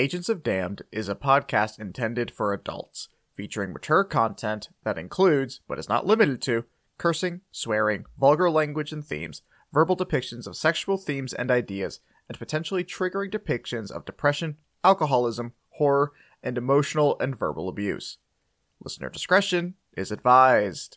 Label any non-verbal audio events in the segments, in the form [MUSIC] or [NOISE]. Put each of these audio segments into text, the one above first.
Agents of Damned is a podcast intended for adults, featuring mature content that includes, but is not limited to, cursing, swearing, vulgar language and themes, verbal depictions of sexual themes and ideas, and potentially triggering depictions of depression, alcoholism, horror, and emotional and verbal abuse. Listener discretion is advised.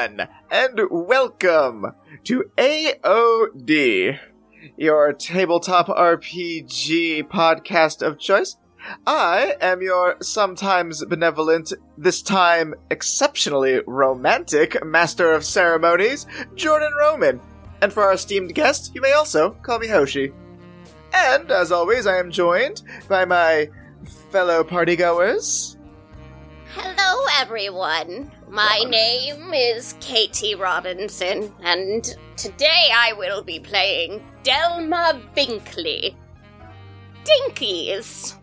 Everyone, and welcome to AOD, your tabletop RPG podcast of choice. I am your sometimes benevolent, this time exceptionally romantic master of ceremonies, Jordan Roman. And for our esteemed guest, you may also call me Hoshi. And as always, I am joined by my fellow partygoers. Hello, everyone. My name is Katie Robinson, and today I will be playing Delma Binkley. Dinkies.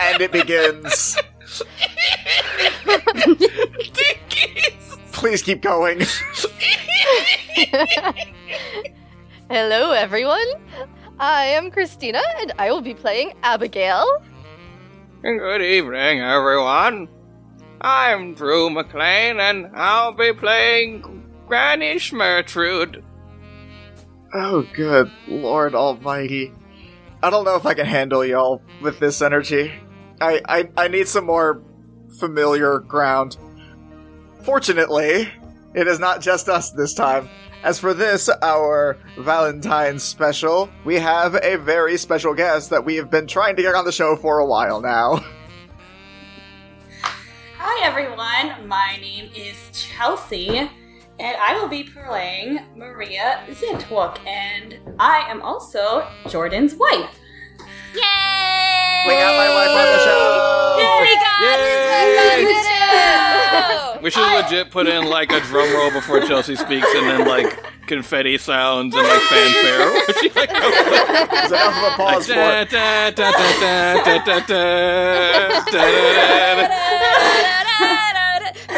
And it begins. Please keep going. [LAUGHS] Hello, everyone. I am Christina, and I will be playing Abigail. Good evening, everyone. I'm Drew McLean, and I'll be playing Granny Schmertrude. Oh, good Lord Almighty. I don't know if I can handle y'all with this energy. I, I, I need some more familiar ground. Fortunately, it is not just us this time. As for this, our Valentine's special, we have a very special guest that we have been trying to get on the show for a while now. [LAUGHS] Hi everyone, my name is Chelsea, and I will be playing Maria Zitwok, and I am also Jordan's wife. Yay! We got my wife on the show! We got Yay! it! We We should legit put in like a drum roll before Chelsea speaks, and then like confetti sounds and like fanfare. She, like, There's enough of a pause for it. da, da, da,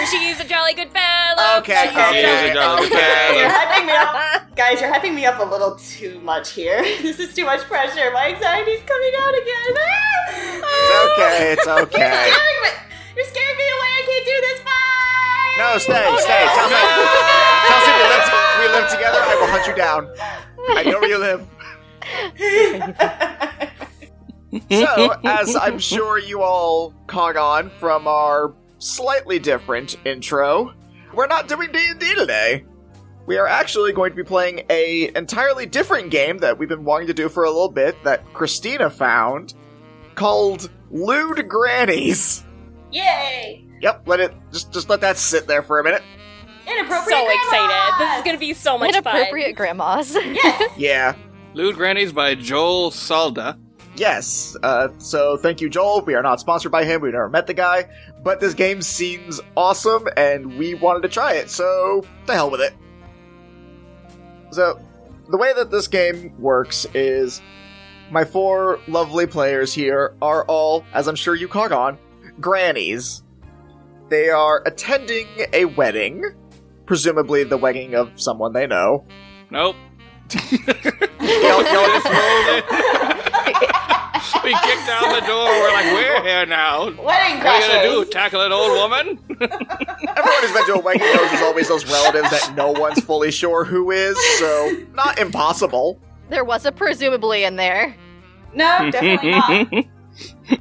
For she's a jolly good fellow. Okay, She is okay, a jolly good okay. You're hyping me up, guys. You're hyping me up a little too much here. [LAUGHS] This is too much pressure. My anxiety's coming out again. Ah! It's okay, it's okay. You're okay. scaring me. You're scaring me away. I can't do this. Bye. No, stay, stay. Chelsea, Chelsea we, live t- we live together. I will hunt you down. I know where you live. [LAUGHS] So, as I'm sure you all caught on from our slightly different intro, we're not doing D&D today. We are actually going to be playing a entirely different game that we've been wanting to do for a little bit that Christina found called Lewd Grannies. Yay! Yep, let it just just let that sit there for a minute. Inappropriate. So excited. This is gonna be so much fun. Inappropriate grandmas. [LAUGHS] Yes. Yeah. Lewd Grannies by Joel Salda. Yes. Uh, so thank you, Joel. We are not sponsored by him. We've never met the guy, but this game seems awesome, and we wanted to try it. So the hell with it. So the way that this game works is my four lovely players here are all, as I'm sure you caught on, grannies. They are attending a wedding, presumably the wedding of someone they know. Nope. [LAUGHS] Y'all- y'all- Just rolled it. [LAUGHS] we kicked down the door. We're like, we're here now. Wedding What are you gonna do? Tackle an old woman? [LAUGHS] Everyone who's been to a wedding knows there's always those relatives that no one's fully sure who is, so not impossible. there was a presumably in there. No, definitely not.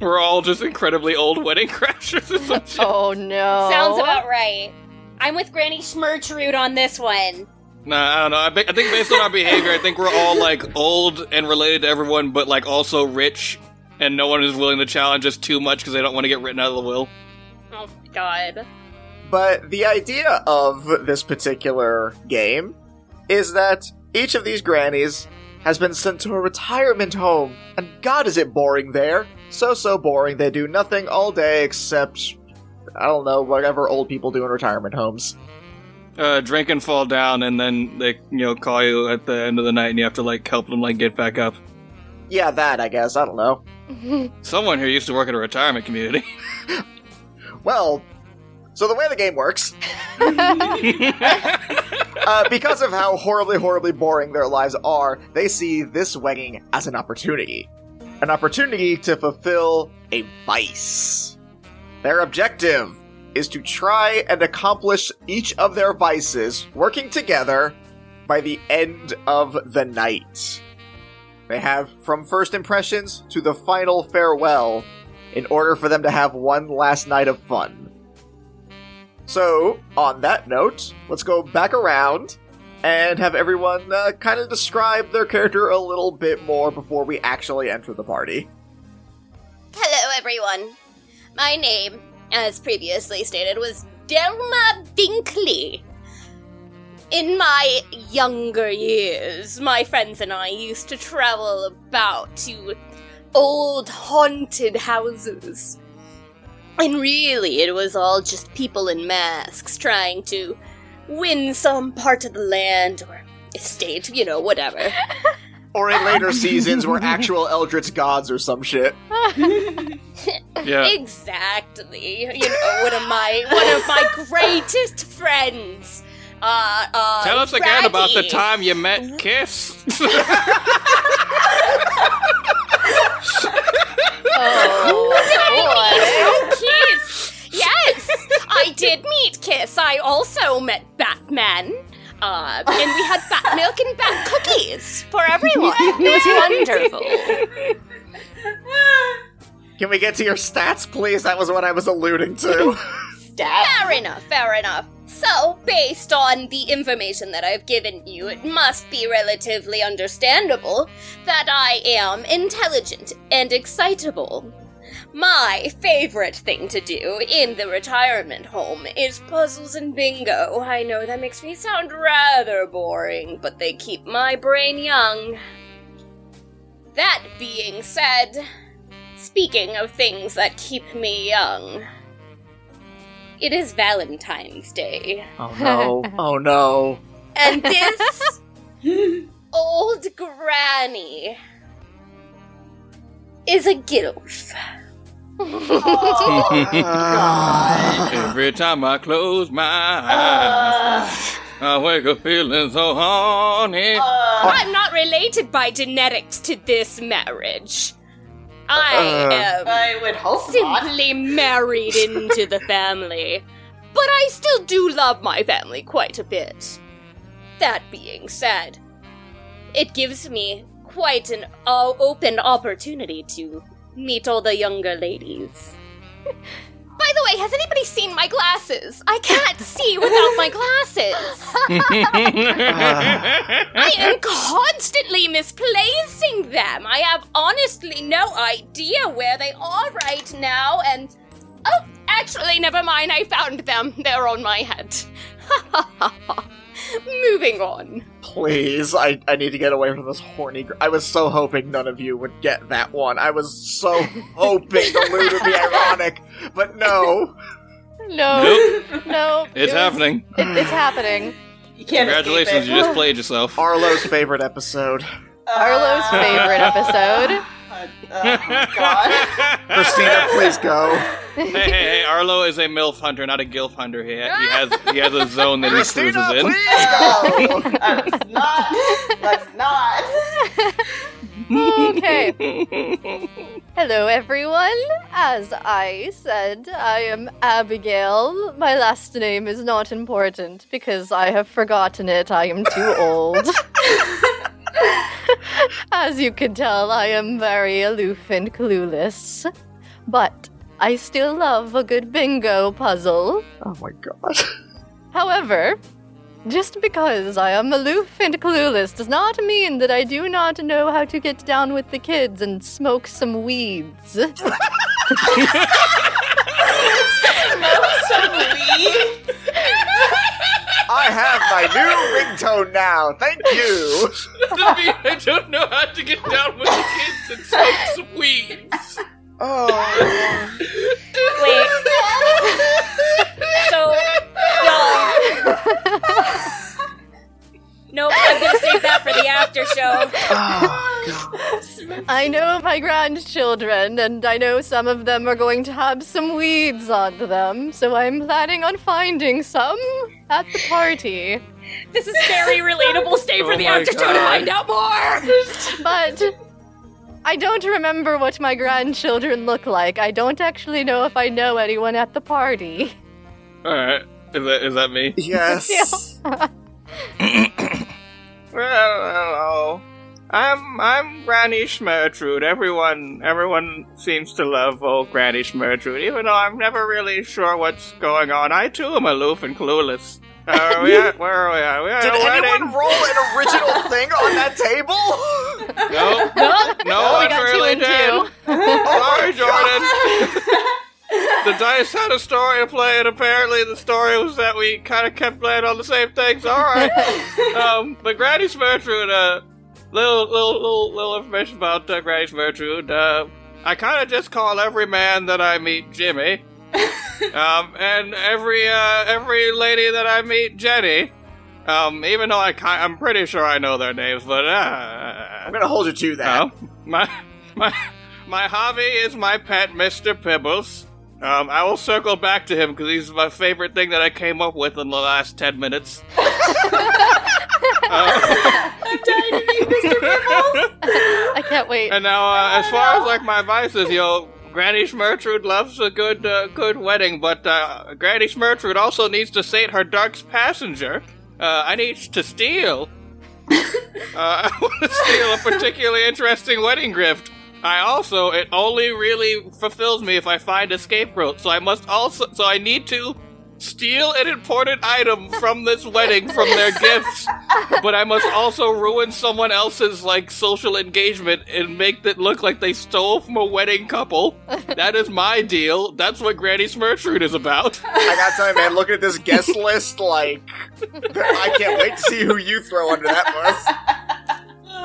[LAUGHS] We're all just incredibly old wedding crashers or some shit. Oh no. Sounds about right. I'm with Granny Schmertrude on this one. Nah, I don't know. I, be- I think based on our behavior, I think we're all like old and related to everyone, but like also rich, and no one is willing to challenge us too much because they don't want to get written out of the will. Oh God. But the idea of this particular game is that Each of these grannies has been sent to a retirement home, and God is it boring there. So, so boring. They do nothing all day except, I don't know, whatever old people do in retirement homes. uh, drink and fall down, and then they, you know, call you at the end of the night, and you have to like help them like get back up. Yeah, that, I guess. I don't know. [LAUGHS] Someone who used to work at a retirement community. [LAUGHS] Well, so the way the game works, [LAUGHS] uh, because of how horribly, horribly boring their lives are, they see this wedding as an opportunity. An opportunity to fulfill a vice. Their objective is to try and accomplish each of their vices working together by the end of the night. They have from first impressions to the final farewell in order for them to have one last night of fun. So, on that note, let's go back around and have everyone uh, kind of describe their character a little bit more before we actually enter the party. Hello, everyone. My name, as previously stated, was Delma Binkley. In my younger years, my friends and I used to travel about to old haunted houses. And really, it was all just people in masks trying to win some part of the land or estate, you know, whatever. [LAUGHS] Or in later seasons, were actual Eldritch gods or some shit. [LAUGHS] yeah. Exactly. You know, one of my one of my [LAUGHS] greatest friends. Uh, uh, Tell us again about the time you met Kiss. [LAUGHS] [LAUGHS] oh, boy. Kiss. Yes, I did meet Kiss. I also met Batman. Uh, and we had bat milk and bat cookies for everyone. It was wonderful. Can we get to your stats, please? That was what I was alluding to. Stat. Fair enough, fair enough. So, based on the information that I've given you, it must be relatively understandable that I am intelligent and excitable. My favorite thing to do in the retirement home is puzzles and bingo. I know that makes me sound rather boring, but they keep my brain young. That being said, speaking of things that keep me young, it is Valentine's Day. oh no. [LAUGHS] Oh no. And this [LAUGHS] old granny is a gilf. [LAUGHS] Every time I close my eyes, I wake up feeling so horny. Uh, I'm not related by genetics to this marriage. I Uh. am I would hope not. simply married into the family. But I still do love my family quite a bit. That being said, it gives me quite an o- open opportunity to meet all the younger ladies. [LAUGHS] By the way, has anybody seen my glasses? I can't [LAUGHS] see without my glasses. [LAUGHS] I am constantly misplacing them. I have honestly no idea where they are right now, and. Oh, actually, never mind. I found them. They're on my head. [LAUGHS] Moving on. Please, I, I need to get away from this horny. Gr- I was so hoping none of you would get that one. I was so [LAUGHS] hoping the loot would be ironic, but no. No, Nope. no. It's it was- happening. it- it's happening. You can't Congratulations, you just played yourself. Arlo's favorite episode. Arlo's Uh, favorite [LAUGHS] episode. Oh, God. [LAUGHS] Christina, please go. hey, hey, hey, Arlo is a MILF hunter, not a GILF hunter. He, ha- he has he has a zone that he Christina, cruises in. please go. That's not. That's not. Okay. Hello, everyone. As I said, I am Abigail. My last name is not important because I have forgotten it. I am too old. [LAUGHS] As you can tell, I am very aloof and clueless. But I still love a good bingo puzzle. Oh my god. However, just because I am aloof and clueless does not mean that I do not know how to get down with the kids and smoke some weeds. [LAUGHS] Some weed. I have my new ringtone now. Thank you. I don't know how to get down with the kids and smoke some weeds. Oh. Wait. So, y'all. Nope, I'm gonna save that for the after show. Ah. I know my grandchildren, and I know some of them are going to have some weeds on them, so I'm planning on finding some at the party. This is very [LAUGHS] relatable. Stay for Oh the my after show to find out more. [LAUGHS] But I don't remember what my grandchildren look like. I don't actually know if I know anyone at the party. Alright. Is that is that me? Yes. [LAUGHS] Well, hello. I'm I'm Granny Schmertrude. Everyone everyone seems to love old Granny Schmertrude, even though I'm never really sure what's going on. I too am aloof and clueless. Uh, [LAUGHS] are we at? Where are we at? We at Did a anyone roll an original thing on that table? [LAUGHS] No, no, we one got two really and did. two. [LAUGHS] Sorry, Jordan. the dice had a story to play, and apparently the story was that we kind of kept playing on the same things. All right. um, but Granny Schmertrude, uh, little, little, little, little information about uh, Granny Schmertrude. Uh, I kind of just call every man that I meet Jimmy, [LAUGHS] um, and every, uh, every lady that I meet Jenny. Um, even though I, ki- I'm pretty sure I know their names, but uh, I'm gonna hold you to that. My my my hobby is my pet, Mr. Pibbles. Um, I will circle back to him because he's my favorite thing that I came up with in the last ten minutes. Uh, [LAUGHS] I'm dying to meet Mr. Pibbles. I can't wait. and now, uh, as far as like my vices, yo, Granny Schmertrude loves a good uh, good wedding, but uh, Granny Schmertrude also needs to sate her dark's passenger. Uh, I need to steal. [LAUGHS] uh, [LAUGHS] I want to steal a particularly interesting wedding gift. I also, it only really fulfills me if I find a scapegoat. So I must also, so I need to steal an important item from this wedding from their gifts. But I must also ruin someone else's like social engagement and make it look like they stole from a wedding couple. That is my deal. That's what Granny Schmertrude is about. I gotta tell you, man, looking at this guest list, like, I can't wait to see who you throw under that bus.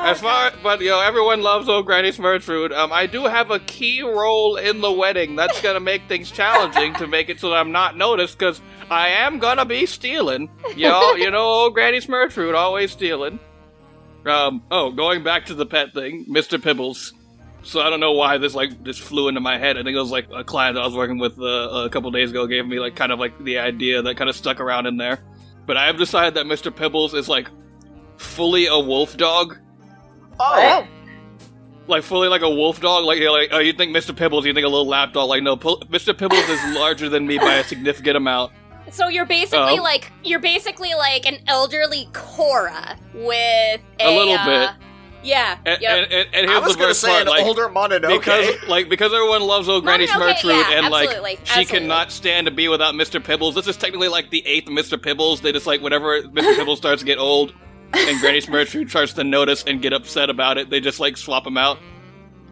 As far, but you know, everyone loves old Granny Schmertrude. Um, I do have a key role in the wedding. That's gonna make things challenging to make it so that I'm not noticed, because I am gonna be stealing. You know, you know, old Granny Schmertrude always stealing. Um, oh, going back to the pet thing, Mr. Pibbles. So I don't know why this like this flew into my head. I think it was like a client that I was working with uh, a couple days ago gave me like kind of like the idea that kind of stuck around in there. But I have decided that Mr. Pibbles is like fully a wolf dog Oh, like fully like a wolf dog. Like, you're like oh, you think Mr. Pibbles? You think a little lap dog? Like, no, P- Mr. Pibbles is [LAUGHS] larger than me by a significant amount. So you're basically Oh. like you're basically like an elderly Cora with a, A little uh, bit. Yeah. And, yep. and, and, and I here's was the gonna worst say part, an like older Mononoke. because like because everyone loves old Granny Mononoke, Schmertrude, yeah, and like absolutely, she absolutely. cannot stand to be without Mr. Pibbles. This is technically like the eighth Mr. Pibbles. They just like whenever Mr. [LAUGHS] Pibbles starts to get old. And Granny Schmertrude starts to notice and get upset about it. They just like swap him out.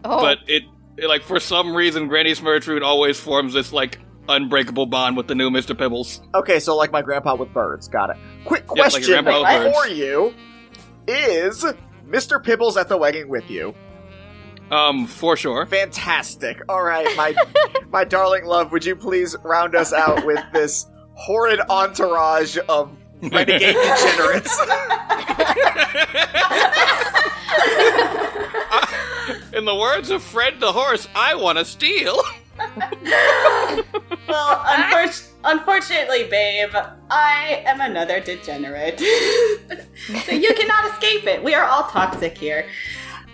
Oh, but it, it like for some reason Granny Schmertrude always forms this like unbreakable bond with the new Mr. Pibbles. Okay, so like my grandpa with birds. Got it. Quick question grandpa with for you: Is Mr. Pibbles at the wedding with you? Um, for sure. Fantastic. All right, my [LAUGHS] my darling love, would you please round us out with this horrid entourage of renegade [LAUGHS] degenerates? [LAUGHS] In the words of Fred the horse, I want to steal. [LAUGHS] Well, unfor- unfortunately, babe, I am another degenerate. so you cannot escape it. We are all toxic here.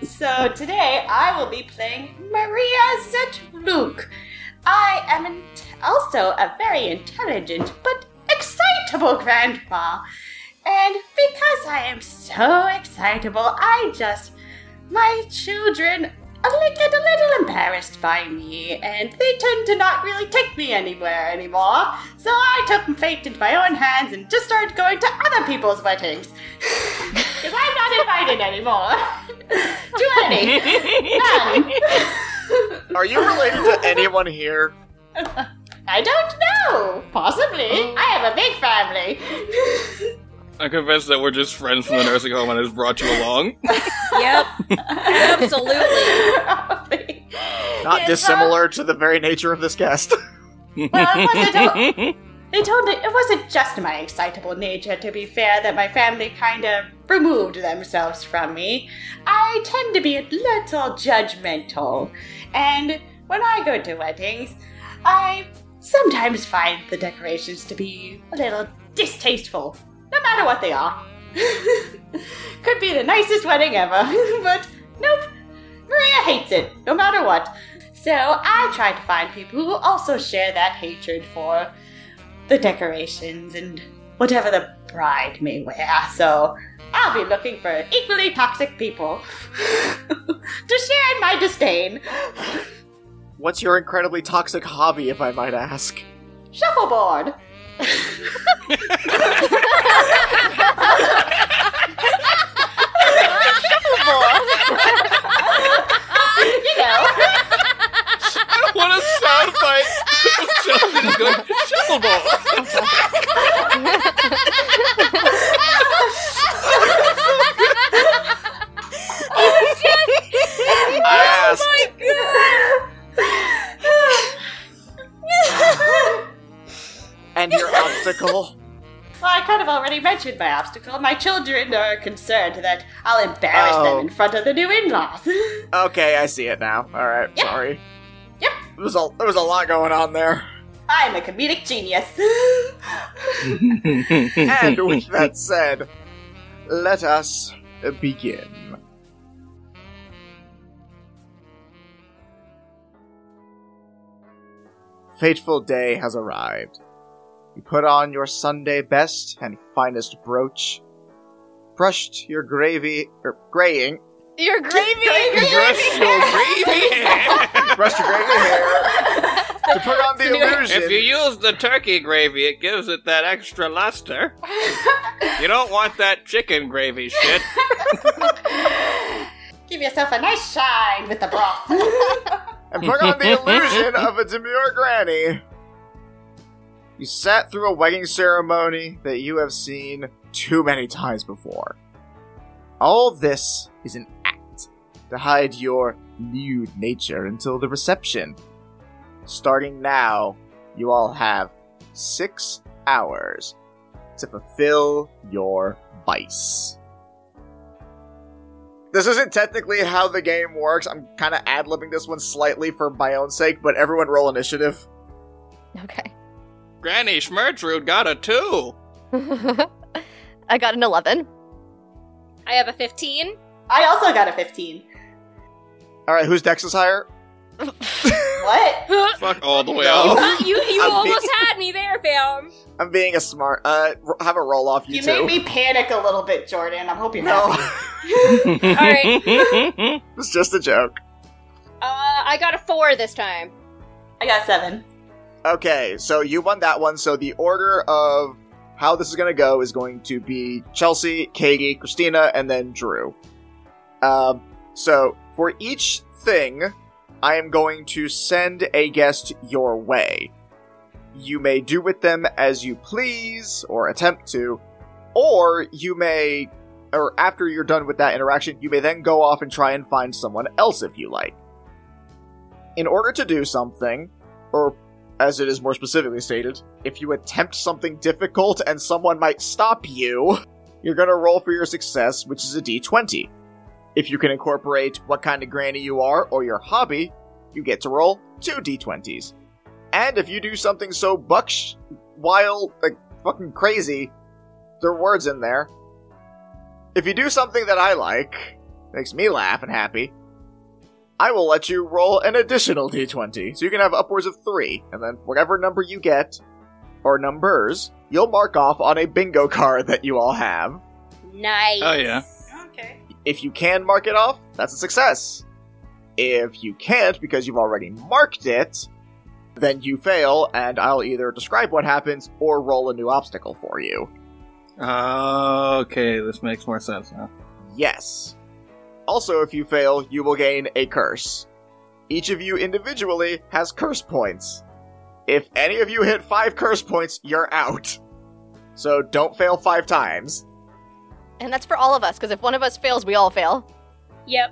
So today I will be playing Maria Zetluk. I am in- also a very intelligent but excitable grandpa. And because I am so excitable, I just. My children like, get a little embarrassed by me, and they tend to not really take me anywhere anymore. So I took fate into my own hands and just started going to other people's weddings. [LAUGHS] Because I'm not invited anymore. [LAUGHS] to any. [LAUGHS] None. Are you related to anyone here? I don't know. Possibly. I have a big family. I'm convinced that we're just friends from the nursing home and has brought you along. [LAUGHS] Yep, absolutely. [LAUGHS] Not dissimilar to the very nature of this guest. Well, it wasn't. [LAUGHS] They told me it wasn't just my excitable nature, to be fair, that my family kind of removed themselves from me. I tend to be a little judgmental, and when I go to weddings, I sometimes find the decorations to be a little distasteful, no matter what they are. [LAUGHS] Could be the nicest wedding ever, [LAUGHS] but nope, Maria hates it, no matter what. So I try to find people who also share that hatred for the decorations and whatever the bride may wear. So I'll be looking for equally toxic people [LAUGHS] to share in my disdain. What's your incredibly toxic hobby, if I might ask? Shuffleboard. you know, what a soundbite! Chelsea just going, shuffleboard! Oh, I asked. Oh, [LAUGHS] And your obstacle? well, I kind of already mentioned my obstacle. My children are concerned that I'll embarrass Oh. them in front of the new in-laws. [LAUGHS] Okay, I see it now. All right, Yep. sorry. Yep. There was a there was a lot going on there. I'm a comedic genius. [LAUGHS] And with that said, let us begin. Fateful day has arrived. You put on your Sunday best and finest brooch, brushed your gravy or graying, Your gravy. Brush your gravy hair. [LAUGHS] [LAUGHS] brushed your gravy hair to put on the illusion. If you use the turkey gravy, it gives it that extra luster. [LAUGHS] You don't want that chicken gravy shit. Give yourself a nice shine with the broth. And put on the illusion of a demure granny. You sat through a wedding ceremony that you have seen too many times before. All this is an act to hide your nude nature until the reception. Starting now, you all have six hours to fulfill your vice. This isn't technically how the game works. I'm kind of ad libbing this one slightly for my own sake, but everyone roll initiative. Okay. Granny Schmertrude got a two. [LAUGHS] I got an 11. I have a 15. I also got a 15. All right, whose dex is higher? What? [LAUGHS] Fuck all the way No. up. Uh, you you [LAUGHS] almost being- had me there, fam. I'm being a smart. Uh, have a roll off, you, You two. made me panic a little bit, Jordan. I'm hoping no, happy. [LAUGHS] right. [LAUGHS] it's just a joke. Uh, I got a four this time. I got seven. Okay, so you won that one. So the order of how this is going to go is going to be Chelsea, Katie, Christina, and then Drew. Um, so for each thing, I am going to send a guest your way. You may do with them as you please, or attempt to, or you may, or after you're done with that interaction, you may then go off and try and find someone else if you like. In order to do something, or as it is more specifically stated, if you attempt something difficult and someone might stop you, you're gonna roll for your success, which is a d20. If you can incorporate what kind of granny you are or your hobby, you get to roll two d20s. And if you do something so bucksh, wild, like fucking crazy, there are words in there. If you do something that I like, makes me laugh and happy, I will let you roll an additional [LAUGHS] d20. So you can have upwards of three, and then whatever number you get, or numbers, you'll mark off on a bingo card that you all have. Nice. Oh, yeah. Okay. If you can mark it off, that's a success. If you can't because you've already marked it, then you fail, and I'll either describe what happens or roll a new obstacle for you. Uh, okay, this makes more sense now. Yes. Also, if you fail, you will gain a curse. Each of you individually has curse points. If any of you hit five curse points, you're out. So don't fail five times. And that's for all of us, because if one of us fails, we all fail. Yep.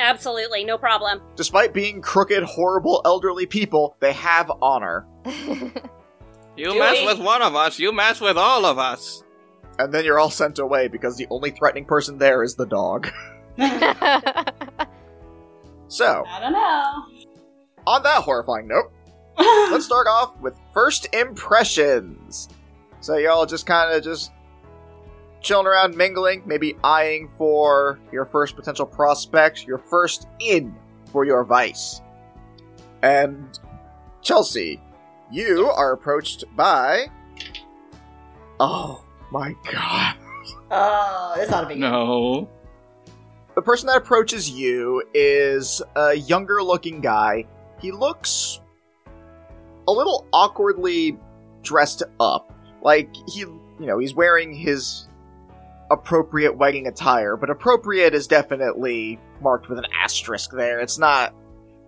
Absolutely, no problem. Despite being crooked, horrible, elderly people, they have honor. [LAUGHS] You Do mess we- with one of us, you mess with all of us. And then you're all sent away because the only threatening person there is the dog. [LAUGHS] So, [LAUGHS] I don't know. on that horrifying note, let's start off with first impressions. So y'all just kind of just chilling around, mingling, maybe eyeing for your first potential prospect, your first in for your vice. And Chelsea, you are approached by. Oh my god. Uh, oh, this ought to be good. No. The person that approaches you is a younger looking guy. He looks a little awkwardly dressed up. Like he, you know, he's wearing his appropriate wedding attire, but appropriate is definitely marked with an asterisk there. It's not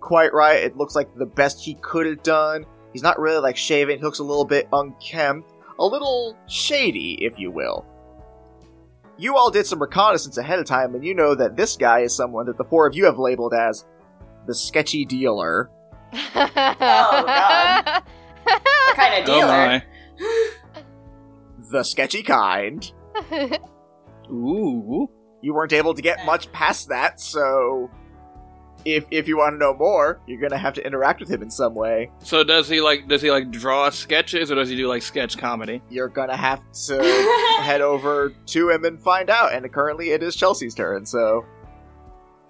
quite right. It looks like the best he could have done. He's not really like shaven. He looks a little bit unkempt, a little shady, if you will you all did some reconnaissance ahead of time, and you know that this guy is someone that the four of you have labeled as the sketchy dealer. Oh, God. [LAUGHS] What kind of Oh dealer? my. [LAUGHS] [LAUGHS] The sketchy kind. Ooh. You weren't able to get much past that, so if if you want to know more, you're gonna have to interact with him in some way. So does he like does he like draw sketches or does he do like sketch comedy? You're gonna have to [LAUGHS] head over to him and find out. And currently, it is Chelsea's turn. So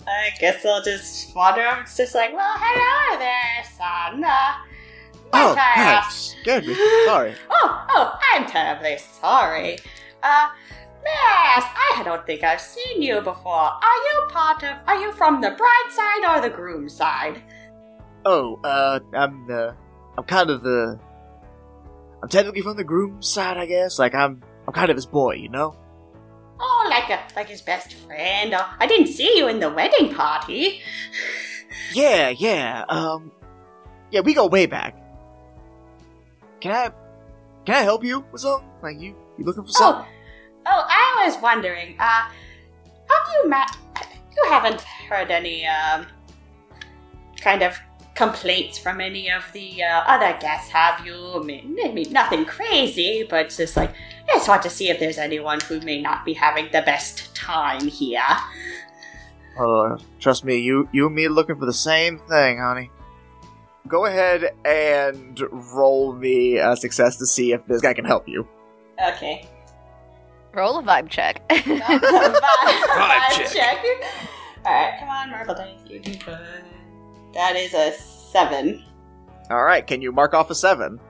I guess I'll just wander over. It's just like, well, hello there, son. Uh, oh, might I hey, ask- scared me. Sorry. [LAUGHS] Oh, oh, I'm terribly sorry. Uh, may I don't think I've seen you before. Are you part of, are you from the bride side or the groom side? Oh, uh, I'm the, I'm kind of the, I'm technically from the groom side, I guess. Like I'm, I'm kind of his boy, you know. Oh, like a, like his best friend. Oh, I didn't see you in the wedding party. [LAUGHS] Yeah, yeah. Um, yeah, we go way back. Can I, can I help you with something? Like you, you looking for something? Oh, oh, I was wondering, uh, have you met, you haven't heard any, um, kind of complaints from any of the uh, other guests, have you? I mean, I mean, nothing crazy, but just like, I just want to see if there's anyone who may not be having the best time here. Uh, trust me, you, you and me looking for the same thing, honey. Go ahead and roll me a success to see if this guy can help you. Okay. Roll a vibe check. [LAUGHS] [LAUGHS] Vibe check. Alright, come on, Marble Dice. You can put. That is a seven. All right, can you mark off a seven?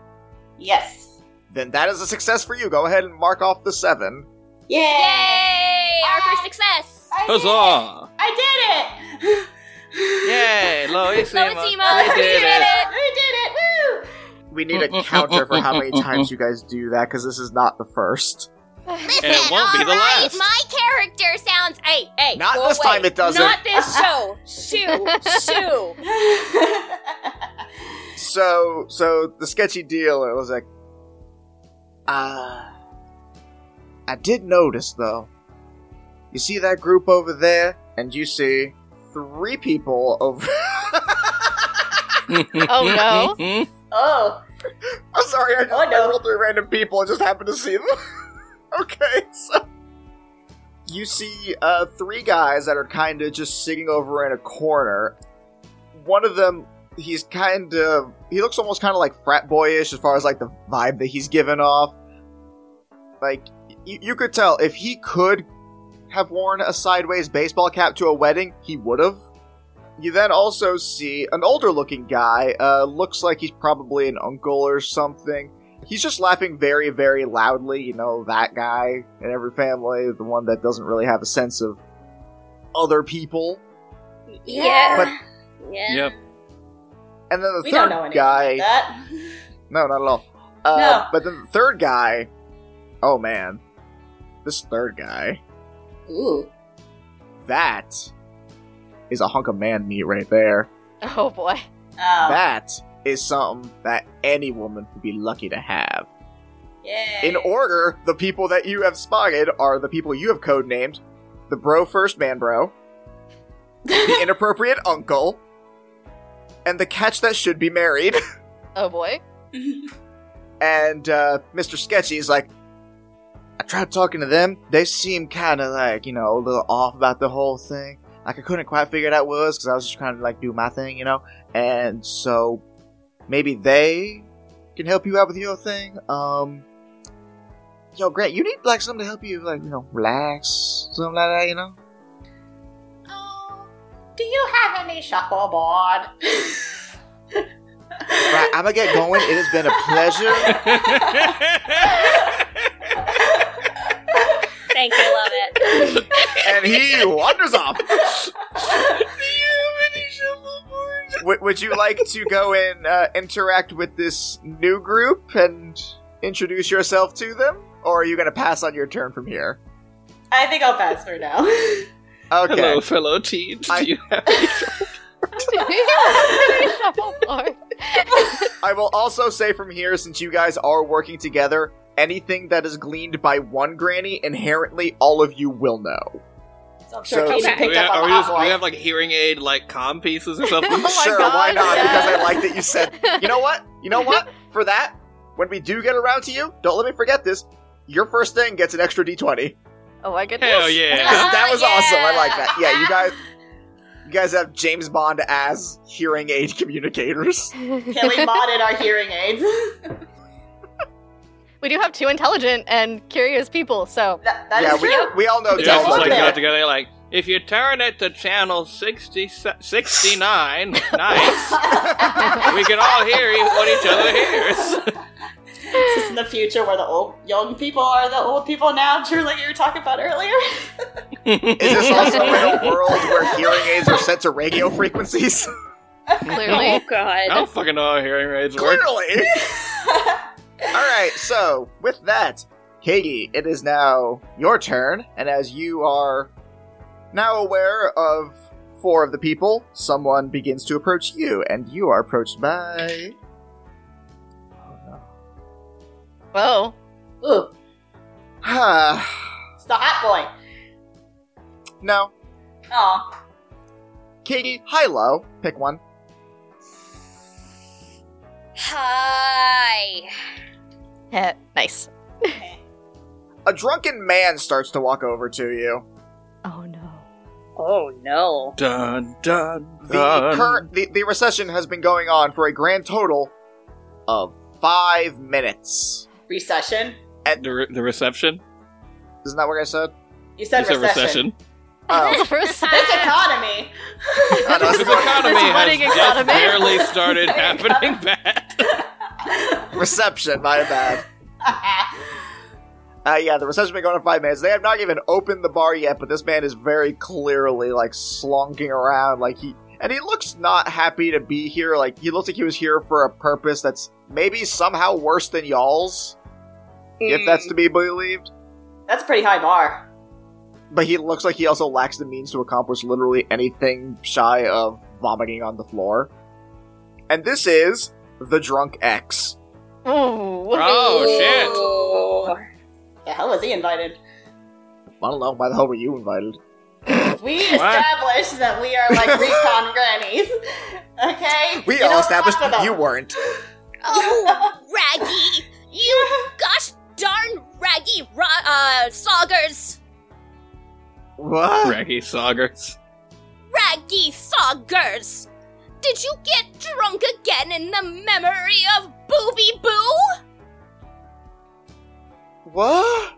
Yes. Then that is a success for you. Go ahead and mark off the seven. Yay! Yay! Our first success! I did! Huzzah! I did it! [LAUGHS] Yay, Loisima. Loisima, We you did did it. it. We did it! Woo! We need a counter for how many times you guys do that because this is not the first. Listen, And it won't be the alright, last. my character sounds. Hey, hey. Not go this away. time it doesn't. Not this [LAUGHS] show. Shoo, shoo. So, so the sketchy dealer was like, uh, I did notice though. You see that group over there, and you see three people over. [LAUGHS] Oh, no. [LAUGHS] oh, I'm sorry, I, just, Oh, no. I rolled three random people and just happened to see them. [LAUGHS] okay, so you see uh, three guys that are kind of just sitting over in a corner. One of them, he's kind of he looks almost kind of like frat boyish as far as like the vibe that he's given off. Like you, you could tell if he could have worn a sideways baseball cap to a wedding, he would have. You then also see an older looking guy, uh, looks like he's probably an uncle or something. He's just laughing very, very loudly, you know, that guy in every family, the one that doesn't really have a sense of other people. Yeah. But- yeah. Yep. And then the we don't third know guy. like that. No, not at all. [LAUGHS] Uh, No. But then the third guy. Oh man. This third guy. Ooh. That is a hunk of man meat right there. oh boy. Oh. That is something that any woman would be lucky to have. Yay. In order, the people that you have spotted are the people you have codenamed the bro first man bro, the [LAUGHS] inappropriate uncle, and the catch that should be married. [LAUGHS] Oh boy. And uh, Mr. Sketchy is like, I tried talking to them. They seem kind of like, you know, a little off about the whole thing. Like, I couldn't quite figure it out what it was because I was just trying to, like, do my thing, you know? And so maybe they can help you out with your thing. Um, yo, Grant, you need, like, something to help you, like, you know, relax, something like that, you know? Oh, do you have any shuffleboard? Right, I'm gonna get going. It has been a pleasure. Thank you, love it. and he wanders off. [LAUGHS] Would, would you like to go and uh, interact with this new group and introduce yourself to them? Or are you going to pass on your turn from here? I think I'll pass for now. Okay. Hello, fellow teens. I- Do you have any [LAUGHS] I will also say from here, since you guys are working together, anything that is gleaned by one granny, inherently all of you will know. So I'm sure So- Casey Okay. picked we, up are on we, the just, hot we have like hearing aid like com pieces or something? [LAUGHS] Oh my sure, why not? yeah. Because I like that you said. You know what? You know what? [LAUGHS] For that, when we do get around to you, don't let me forget this. Your first thing gets an extra d20. Oh my goodness. Hell yeah. [LAUGHS] Ah, that was Yeah. awesome. I like that. Yeah, you guys, you guys have James Bond as hearing aid communicators. Can we modded our hearing aids? We do have two intelligent and curious people, so that, that is yeah, true. we, we all know They Tell just like got together like, if you turn it to channel 60, 69, [LAUGHS] nice, we can all hear e- what each other hears. Is this in the future where the old young people are the old people now? Truly, like you were talking about earlier. Is this [LAUGHS] also in a world where hearing aids are set to radio frequencies? clearly. Oh god. I don't fucking know how hearing aids work. Clearly. [LAUGHS] all right. So with that, Katie, it is now your turn, and as you are now aware of four of the people, someone begins to approach you, and you are approached by. Oh no. Whoa. Ooh, it's the hot boy. no. Oh, Katie, high low. Pick one. Hi. Yeah, nice. [LAUGHS] A drunken man starts to walk over to you. Oh no. Oh no. Dun, dun, The dun. current the, the recession has been going on for a grand total of five minutes. recession. the, re- the reception? Isn't that what I said? You said It's a recession. recession. Oh, [LAUGHS] This economy. Oh, no, This it's going- economy It's has running just economy. barely started [LAUGHS] happening bad. Reception. My bad. Uh, yeah, the reception's been going on five minutes. They have not even opened the bar yet, but this man is very clearly like slunking around, like he and he looks not happy to be here. Like he looks like he was here for a purpose that's maybe somehow worse than y'all's, if that's to be believed. That's a pretty high bar. But he looks like he also lacks the means to accomplish literally anything shy of vomiting on the floor. And this is the drunk X. Ooh. Oh, shit. The hell was he invited? I don't know why the hell were you invited. [LAUGHS] We established that we are like recon [LAUGHS] grannies. Okay? We You all established fuck with them. you weren't. [LAUGHS] Oh, Raggy! You gosh darn Raggy ra- uh, Saugers! What? Raggy Saugers. Raggy Saugers! Did you get drunk again in the memory of Booby Boo? What?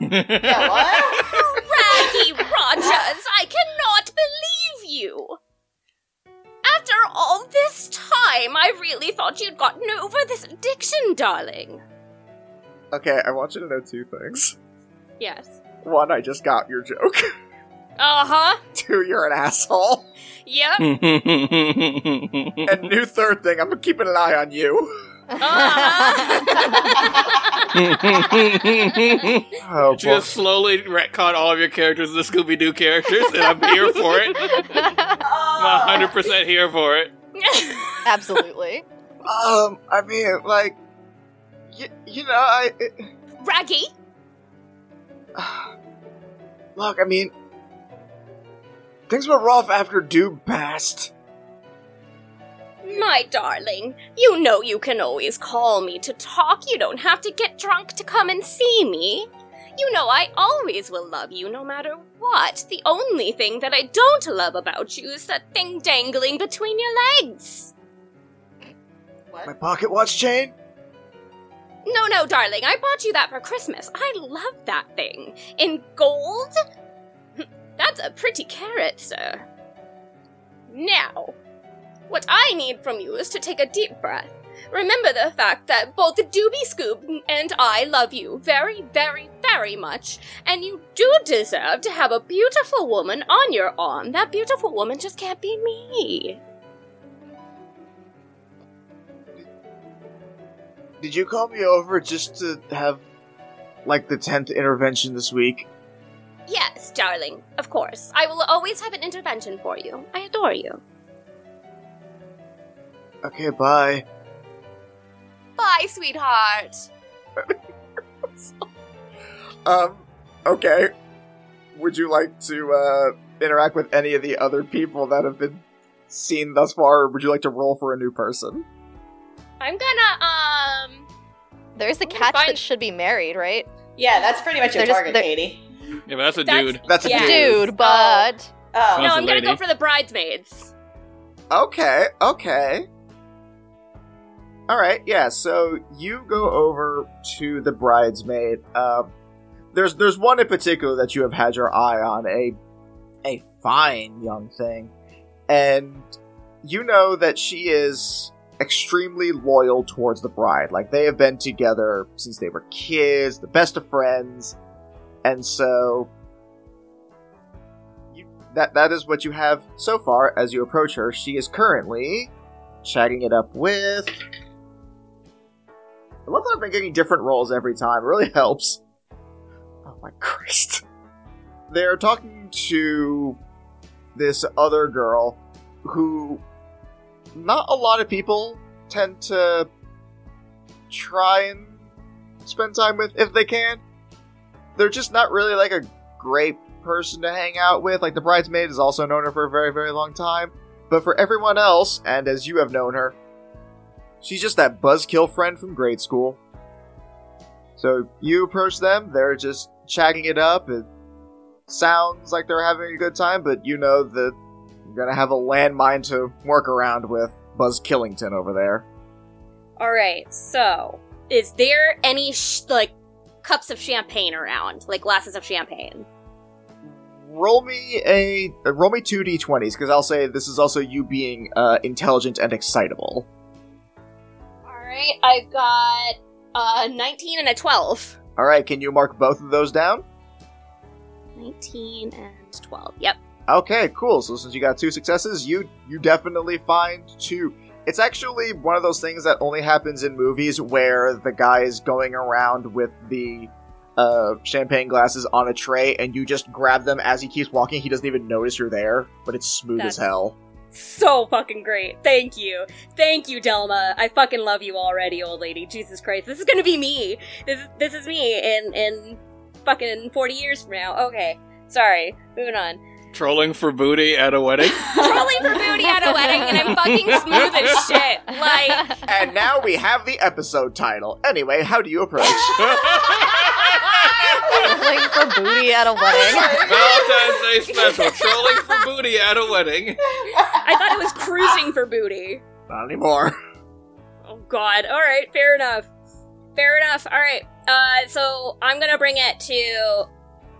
Yeah, what? Raggy Rogers, I cannot believe you! After all this time, I really thought you'd gotten over this addiction, darling. Okay, I want you to know two things. Yes. One, I just got your joke. [LAUGHS] Uh huh. Two, you're an asshole. Yep. [LAUGHS] And new third thing, I'm keeping an eye on you. Uh-huh. [LAUGHS] Oh, boy. Just slowly retcon all of your characters into Scooby Doo characters, and I'm here for it. I'm Oh. 100% here for it. [LAUGHS] Absolutely. Um, I mean, like, y- you know, I. It, Raggy? [SIGHS] look, I mean, things were rough after Doob passed. My darling, you know you can always call me to talk. You don't have to get drunk to come and see me. You know I always will love you no matter what. The only thing that I don't love about you is that thing dangling between your legs. What? My pocket watch chain? No, no, darling, I bought you that for Christmas. I love that thing. In gold? That's a pretty karat, sir. Now, what I need from you is to take a deep breath. Remember the fact that both Doobie Scoop and I love you very, very, very much, and you do deserve to have a beautiful woman on your arm. That beautiful woman just can't be me. Did you call me over just to have, like, the 10th intervention this week? Yes, darling, of course. I will always have an intervention for you. I adore you. Okay, bye. Bye, sweetheart. [LAUGHS] Um, okay. Would you like to, uh, interact with any of the other people that have been seen thus far, or would you like to roll for a new person? I'm gonna, um. There's a I'm gonna catch find- that should be married, right? Yeah, that's pretty much your They're target, they're- Katie. Yeah, but that's a That's- dude. That's a Yeah. dude. Dude, but Oh, No, Sounds I'm gonna go lady. for the bridesmaids. Okay, okay. Alright, yeah, so you go over to the bridesmaid. Um, there's there's one in particular that you have had your eye on, a a fine young thing. And you know that she is extremely loyal towards the bride. Like they have been together since they were kids, the best of friends. And so you, that that is what you have so far as you approach her. She is currently chatting it up with. I love that I've been getting different roles every time. It really [LAUGHS] helps. Oh my Christ. They're talking to this other girl who not a lot of people tend to try and spend time with if they can. They're just not really like a great person to hang out with. Like the bridesmaid has also known her for a very, very long time. But for everyone else, and as you have known her, she's just that buzzkill friend from grade school. So you approach them, they're just chatting it up. It sounds like they're having a good time, but you know that you're gonna have a landmine to work around with Buzz Killington over there. Alright, so. Is there any, sh- like, cups of champagne around? Like glasses of champagne? Roll me a uh, roll me two d20s because I'll say this is also you being uh, intelligent and excitable. Alright, I've got a 19 and a 12. All right, can you mark both of those down? 19 and 12. Yep. Okay, cool. So since you got two successes, you you definitely find two. It's actually one of those things that only happens in movies where the guy is going around with the uh, champagne glasses on a tray, and you just grab them as he keeps walking. He doesn't even notice you're there, but it's smooth as hell. So fucking great. Thank you. Thank you, Delma. I fucking love you already, old lady. Jesus Christ. This is gonna be me. This is this is me in in fucking 40 years from now. Okay. Sorry. Moving on. Trolling for booty at a wedding. [LAUGHS] Trolling for booty at a wedding and I'm fucking smooth as shit. Like And now we have the episode title. Anyway, how do you approach? [LAUGHS] Trolling for booty at a wedding. Valentine's Day special. Trolling for booty at a wedding. I thought it was cruising for booty. Not anymore. Oh god. Alright, fair enough. Fair enough. Alright. Uh so I'm gonna bring it to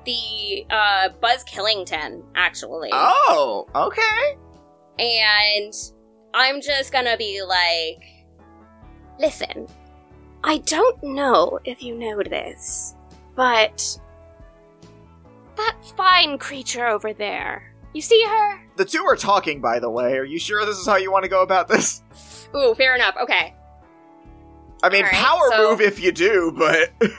the uh Buzz Killington, actually. Oh, okay. And I'm just gonna be like, listen, I don't know if you know this, but that fine creature over there, you see her? The two are talking, by the way. Are you sure this is how you want to go about this? Ooh, fair enough. Okay. I mean, Alright, power so- move if you do, but [LAUGHS]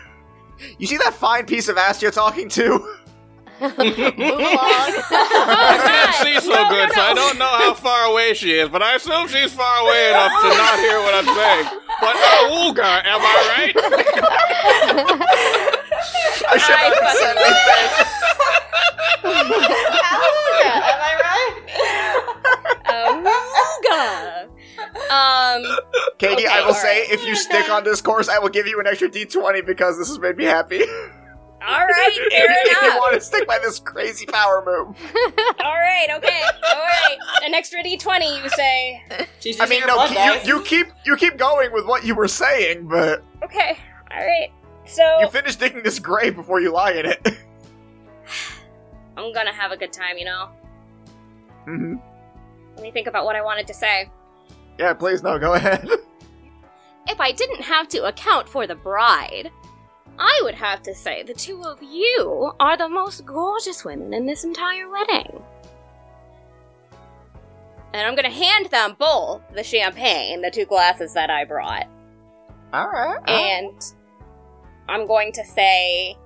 you see that fine piece of ass you're talking to? [LAUGHS] Move along. I can't see so No, no, good, so I no. don't know how far away she is, but I assume she's far away enough to not hear what I'm saying. But uh, Awuga, am I right? I should I not have said fucking- am I right? [LAUGHS] Awooga. Um, Katie, Okay, I will say, right. if you stick on this course, I will give you an extra d20 because this has made me happy. all right, [LAUGHS] fair if you want to stick by this crazy power move. [LAUGHS] All right, okay, all right. An extra d20, you say? She's I mean, no, blood you, you keep you keep going with what you were saying, but Okay, all right. So you finish digging this grave before you lie in it. I'm gonna have a good time, you know. Mm-hmm. Let me think about what I wanted to say. Yeah, please, no, go ahead. [LAUGHS] If I didn't have to account for the bride, I would have to say the two of you are the most gorgeous women in this entire wedding. And I'm gonna hand them both the champagne, the two glasses that I brought. All right. And I'm going to say.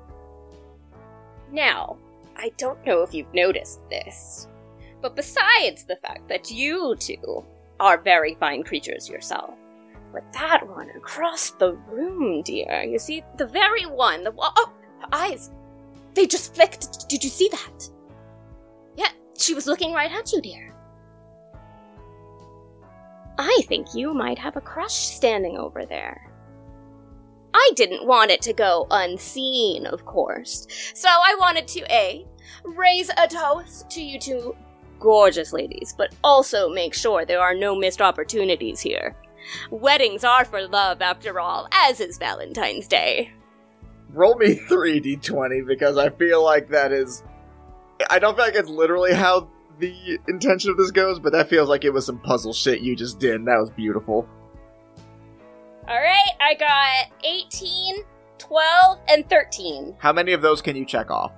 Now, I don't know if you've noticed this, but besides the fact that you two are very fine creatures yourself, but that one across the room, dear, you see, the very one, the wa- oh, her eyes, they just flicked. Did you see that? Yeah, she was looking right at you, dear. I think you might have a crush standing over there. I didn't want it to go unseen, of course. So I wanted to A. Raise a toast to you two gorgeous ladies, but also make sure there are no missed opportunities here. Weddings are for love, after all, as is Valentine's Day. Roll me [LAUGHS] three d20 because I feel like that is. I don't feel like it's literally how the intention of this goes, but that feels like it was some puzzle shit you just did. and That was beautiful. Alright, I got 18, 12, and 13. How many of those can you check off?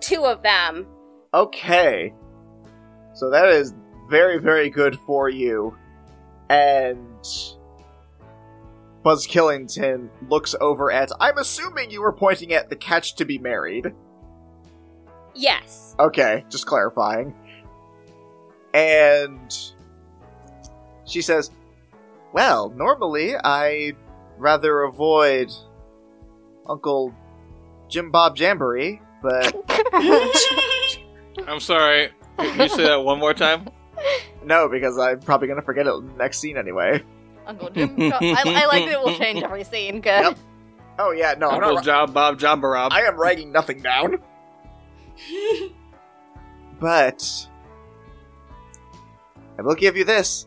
Two of them. Okay. So that is very, very good for you. And Buzz Killington looks over at. I'm assuming you were pointing at the catch to be married. Yes. Okay, just clarifying. And she says, Well, normally I'd rather avoid Uncle Jim Bob Jamboree, but [LAUGHS] I'm sorry. Can you say that one more time? [LAUGHS] no, because I'm probably gonna forget it next scene anyway. Uncle Jim. I, I like that it will change every scene. Good. Yep. Oh yeah, no, I'm Uncle not, Job Bob Job Barab. I am writing nothing down. [LAUGHS] but I will give you this.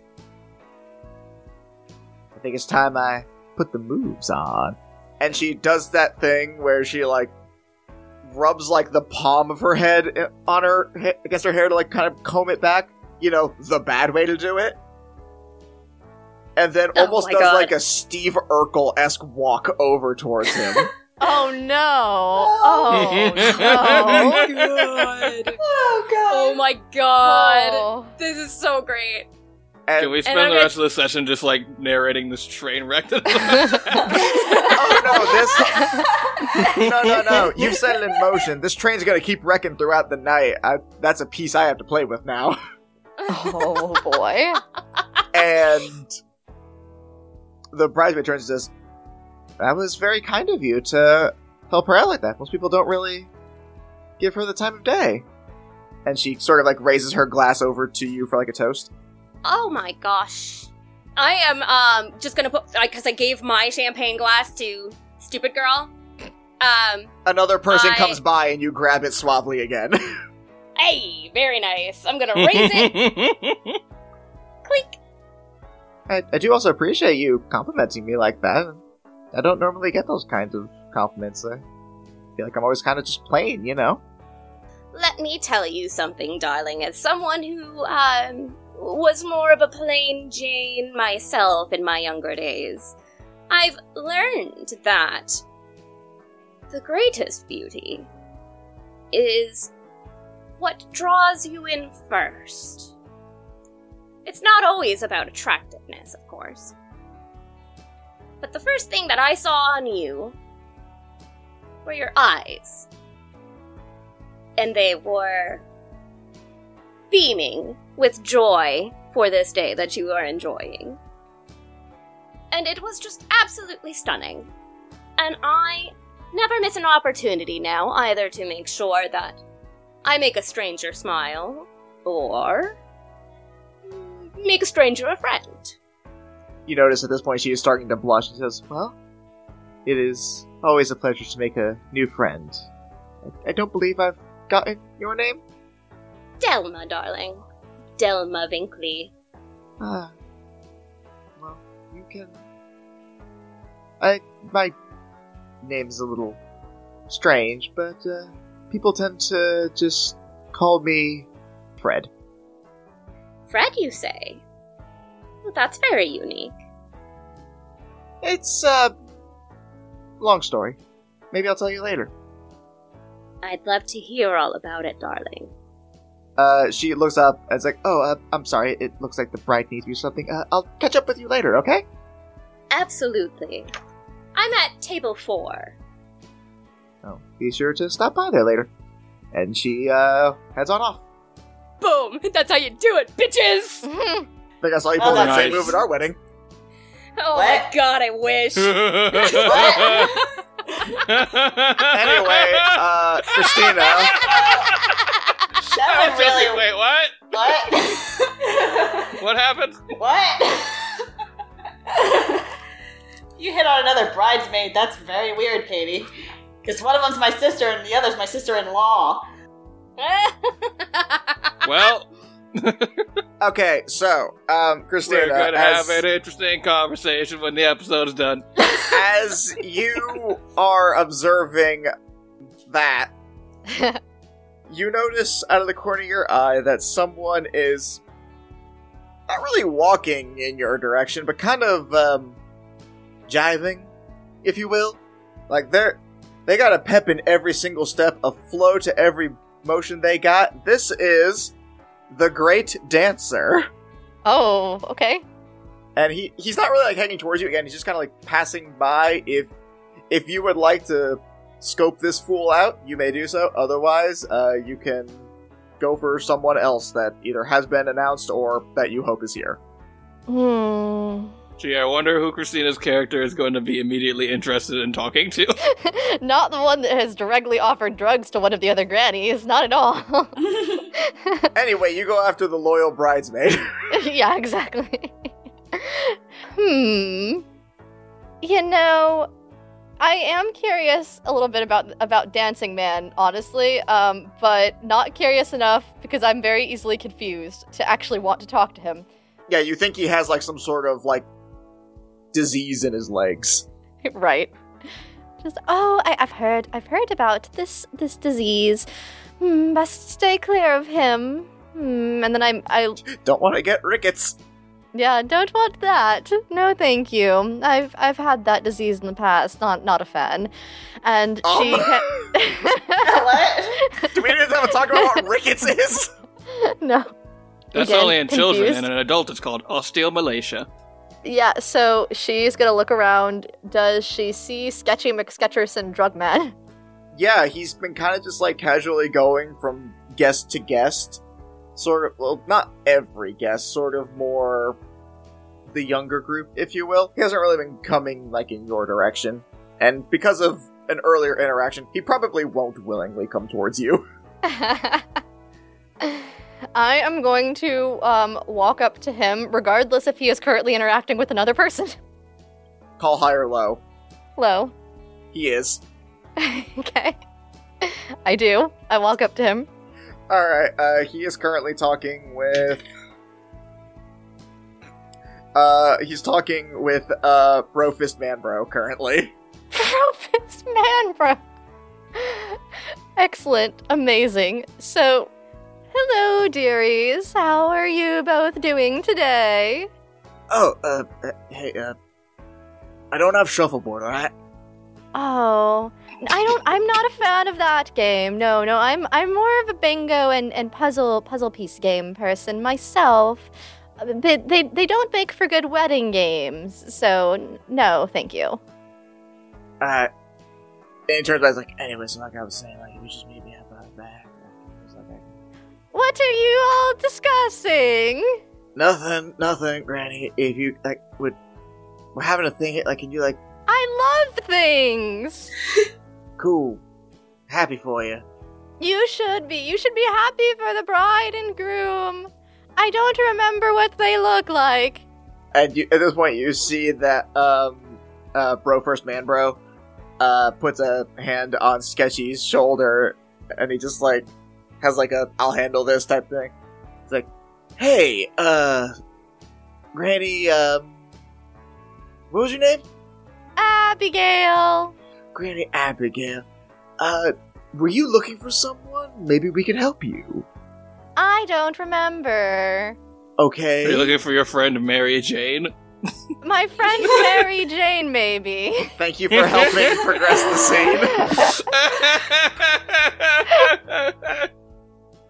I think it's time I put the moves on. And she does that thing where she like rubs like the palm of her head eh, on her he- against her hair to like kind of comb it back. You know, the bad way to do it. And then Oh almost does God. like a Steve Urkel esque walk over towards him. [LAUGHS] Oh no! Oh no! god. [LAUGHS] Oh god. Oh my god. Oh. This is so great. And Can we spend I'm the gonna- rest of the session just like narrating this train wreck? [LAUGHS] oh no, this [LAUGHS] no no no! You've set it in motion. This train's gonna keep wrecking throughout the night. I, that's a piece I have to play with now. Oh [LAUGHS] boy! And the bridesmaid turns and says, "That was very kind of you to help her out like that. Most people don't really give her the time of day." And she sort of like raises her glass over to you for like a toast. Oh my gosh. I am um just gonna put because I gave my champagne glass to stupid girl. Um, Another person I- comes by and you grab it suavely again. [LAUGHS] hey, very nice. I'm gonna raise it. [LAUGHS] Clink. I, I do also appreciate you complimenting me like that. I don't normally get those kinds of compliments. I feel like I'm always kind of just plain, you know? Let me tell you something, darling. As someone who um was more of a plain Jane myself in my younger days, I've learned that the greatest beauty is what draws you in first. It's not always about attractiveness, of course. But the first thing that I saw on you were your eyes. and they were beaming with joy for this day that you are enjoying. And it was just absolutely stunning. And I never miss an opportunity now either to make sure that I make a stranger smile or make a stranger a friend. You notice at this point she is starting to blush and says, Well, it is always a pleasure to make a new friend. I, I don't believe I've gotten your name. Delma, darling. Delma Vinkley. Ah. Well, you can. I. My name's a little strange, but uh, people tend to just call me Fred. Fred, you say? Well, that's very unique. It's, uh. Long story. Maybe I'll tell you later. I'd love to hear all about it, darling. Uh, she looks up and is like, "Oh, uh, I'm sorry. It looks like the bride needs you something. Uh, I'll catch up with you later, okay?" Absolutely. I'm at table four. Oh, be sure to stop by there later. And she uh heads on off. Boom! That's how you do it, bitches! I think I saw you Oh, pull that same nice. move at our wedding. Oh What? my god, I wish. [LAUGHS] Anyway, uh, Christina, [LAUGHS] That would really. Wait, what? What? [LAUGHS] What happened? what? you hit on another bridesmaid. That's very weird, Katie. Because one of them's my sister and the other's my sister in law. [LAUGHS] Well, [LAUGHS] okay, so um, Christina, we're gonna as, have an interesting conversation when the episode is done. as you are observing that, you notice out of the corner of your eye that someone is not really walking in your direction, but kind of um, jiving, if you will. Like they're they got a pep in every single step, a flow to every motion they got. This is the great dancer. oh, okay. and he he's not really like heading towards you again he's just kind of like passing by if if you would like to scope this fool out you may do so otherwise uh, you can go for someone else that either has been announced or that you hope is here Hmm. Gee, I wonder who Christina's character is going to be immediately interested in talking to. [LAUGHS] [LAUGHS] Not the one that has directly offered drugs to one of the other grannies. Not at all. [LAUGHS] anyway you go after the loyal bridesmaid yeah, exactly. hmm. You know, I am curious a little bit about about Dancing Man, honestly, um, but not curious enough because I'm very easily confused to actually want to talk to him. yeah you think he has like some sort of like disease in his legs [LAUGHS] right. Just oh, I, I've heard I've heard about this this disease. Hmm, best stay clear of him. Hmm, and then I'm I don't want to get rickets Yeah, don't want that. No, thank you. I've I've had that disease in the past. Not not a fan. And she. Um. ca- what? [LAUGHS] do we need to have a talk about what rickets is [LAUGHS] no. That's Again, only in children, confused. and an adult it's called osteomalacia. Yeah. So she's gonna look around. Does she see Sketchy McSketcherson Drugman? yeah, he's been kind of just like casually going from guest to guest. Sort of, well, not every guest, sort of more the younger group, if you will. He hasn't really been coming like in your direction. And because of an earlier interaction, he probably won't willingly come towards you. [LAUGHS] [LAUGHS] I am going to um, walk up to him, regardless if he is currently interacting with another person. [LAUGHS] Call high or low. Low. He is. okay. I do. I walk up to him. Alright, uh, he is currently talking with. Uh, he's talking with, uh, Brofist Manbro currently. [LAUGHS] Profist man, bro. Excellent. Amazing. So, hello, dearies. How are you both doing today? Oh, uh, uh, hey, uh, I don't have shuffleboard, alright? Oh, I don't. I'm not a fan of that game. No, no. I'm. I'm more of a bingo and, and puzzle puzzle piece game person myself. But they they don't make for good wedding games. So no, thank you. Uh, and he turns around, he's like, anyway, so like I was saying, like, it was just maybe have a back. What are you all discussing? Nothing, nothing, Granny. If you like, would we're having a thing. Like, can you like, I love things. cool, happy for you. You should be. You should be happy for the bride and groom. I don't remember what they look like. And you, at this point, you see that um, uh, bro first man bro, uh, puts a hand on Sketchy's shoulder, and he just like has like a "I'll handle this" type thing. It's like, hey, uh, Granny, um, what was your name? Abigail. Granny Abigail. Uh, were you looking for someone? Maybe we can help you. I don't remember. Okay. Are you looking for your friend Mary Jane? My friend [LAUGHS] Mary Jane, maybe. Thank you for helping progress the scene.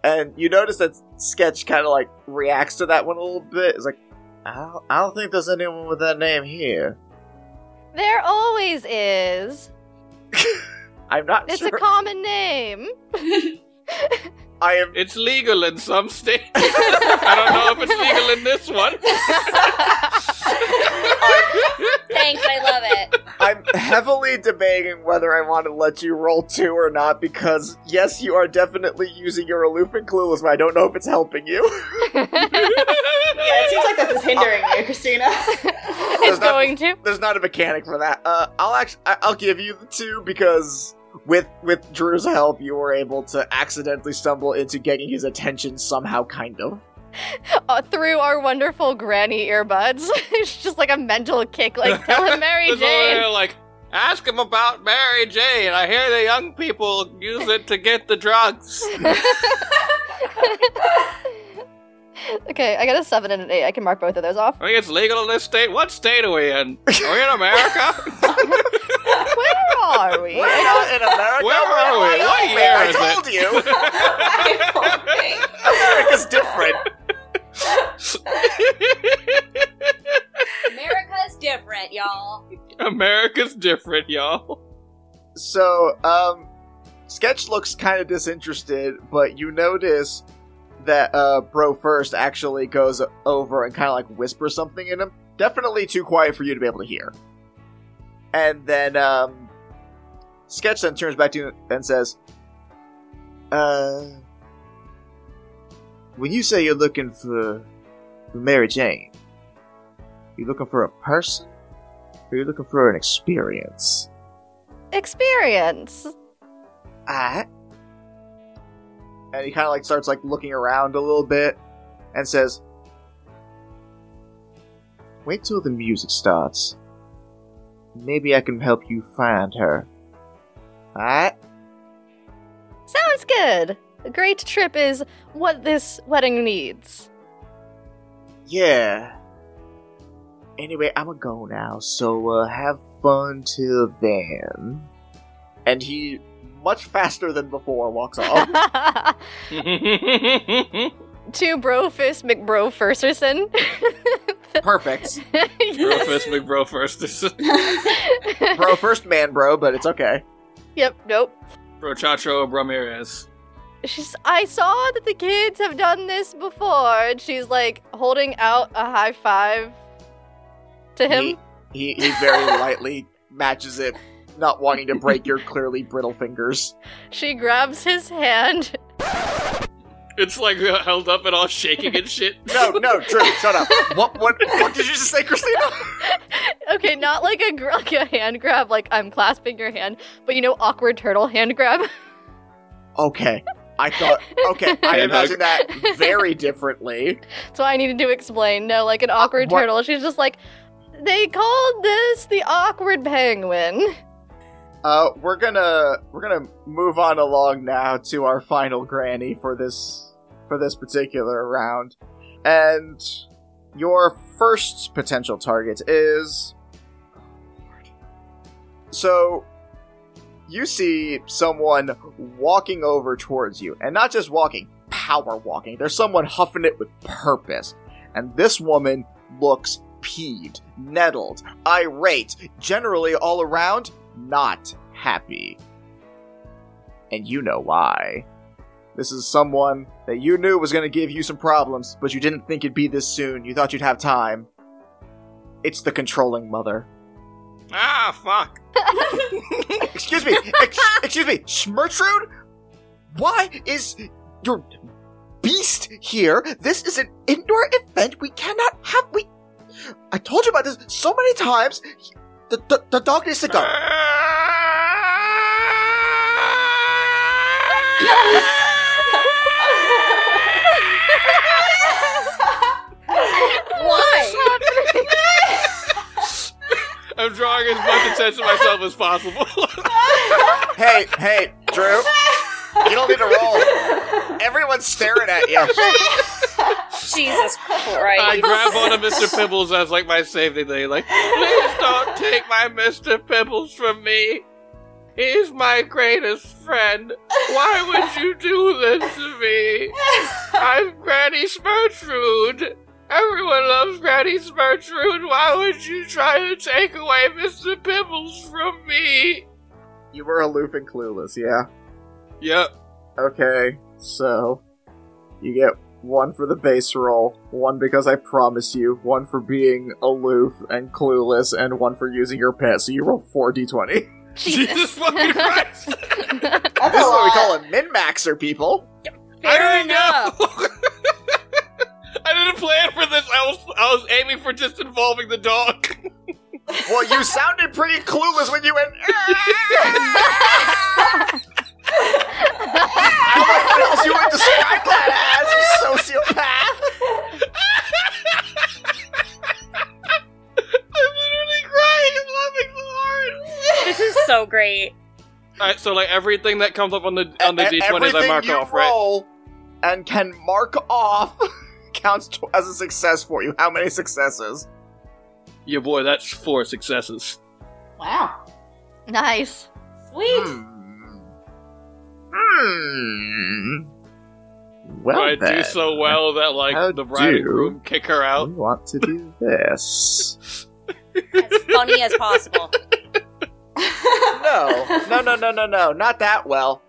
And you notice that Sketch kind of like reacts to that one a little bit. It's like, I don't, I don't think there's anyone with that name here. There always is. [LAUGHS] I'm not It's sure. a common name. [LAUGHS] I am. it's legal in some states. I don't know if it's legal in this one. [LAUGHS] Thanks, I love it. I'm heavily debating whether I want to let you roll two or not because yes, you are definitely using your aloof and clueless, but I don't know if it's helping you. [LAUGHS] Yeah, it seems like this is hindering you, Christina. it's not- going to. There's not a mechanic for that. Uh, I'll actually, I'll give you the two because with with Drew's help, you were able to accidentally stumble into getting his attention somehow, kind of. Uh, through our wonderful granny earbuds. [LAUGHS] it's just like a mental kick, like tell him Mary [LAUGHS] Jane. there like, ask him about Mary Jane. I hear the young people use it to get the drugs. [LAUGHS] okay, I got a seven and an eight. I can mark both of those off. I think it's legal in this state. What state are we in? Are we in America? [LAUGHS] Where are we? We're not in America. Where we're in are we? What Wyoming. year I is told it? you, [LAUGHS] America's different. America's different, y'all. America's different, y'all. So, um, Sketch looks kind of disinterested, but you notice that uh, Bro First actually goes over and kind of like whispers something in him. Definitely too quiet for you to be able to hear. And then um, Sketch then turns back to you and says, "Uh, when you say you're looking for, for Mary Jane, you're looking for a person, or you looking for an experience?" Experience. ah. And he kind of like starts like looking around a little bit and says, "Wait till the music starts. Maybe I can help you find her." Alright? Sounds good. A great trip is what this wedding needs. Yeah. Anyway, I'ma go now, so uh, have fun till then. And he, much faster than before, walks off. [LAUGHS] [LAUGHS] to Brofist McBroferserson. [LAUGHS] Perfect. Bro first, big bro first. Bro, first man, bro, but it's okay. Yep, nope. bro Chacho Ramirez. She's I saw that the kids have done this before, and she's like holding out a high five to him. He, he, he very lightly matches it, not wanting to break your clearly brittle fingers. She grabs his hand. It's like uh, held up and all shaking and shit. [LAUGHS] No, no, Drew, shut up. What, what, what did you just say, Christina? [LAUGHS] okay, not like a gr- like a hand grab, like I'm clasping your hand, but you know, awkward turtle hand grab. Okay. I thought, okay, I imagine that very differently. That's so I needed to explain. No, like an awkward what- turtle. She's just like, they called this the awkward penguin. Uh, we're gonna we're gonna move on along now to our final granny for this for this particular round, and your first potential target is. So, you see someone walking over towards you, and not just walking, power walking. There's someone huffing it with purpose, and this woman looks peeved, nettled, irate, generally all around not happy. And you know why. This is someone that you knew was going to give you some problems, but you didn't think it'd be this soon. You thought you'd have time. It's the controlling mother. Ah, fuck. [LAUGHS] Excuse me. Ex- excuse me. Schmertrude? Why is your beast here? This is an indoor event. We cannot have. We. I told you about this so many times. The, the, the dog needs to go. Why? I'm drawing as much attention to myself as possible. Hey, hey, Drew. You don't need to roll. Everyone's staring at you. [LAUGHS] Jesus Christ. I grab one of Mr. Pibbles as like my safety thing. Like, please don't take my Mr. Pibbles from me. He's my greatest friend. Why would you do this to me? I'm Granny Schmertrude. Everyone loves Granny Schmertrude. Why would you try to take away Mr. Pibbles from me? You were aloof and clueless, yeah? Yep. Okay, so you get one for the base roll, one because I promise you, one for being aloof and clueless, and one for using your pet. So you roll four d20. [LAUGHS] Jesus fucking Christ. [LAUGHS] That's This a is what we call a min maxer, people. I Fair didn't know. [LAUGHS] I didn't plan for this. I was I was aiming for just involving the dog. Well, you sounded pretty clueless when you went. Ah! I don't what else you would describe that as, you sociopath. I'm literally crying. I'm laughing so hard. This is so great. All right, so like everything that comes up on the on the E- d20s, I mark you off, right? roll and can mark off [LAUGHS] counts to- as a success for you. How many successes? Yeah, boy, that's four successes. Wow. nice. Sweet. Hmm. Hmm. Well, I then, do so well that like How the bride and groom kick her we out. want to do [LAUGHS] this. As funny as possible. [LAUGHS] No, no, no, no, no, no, not that well.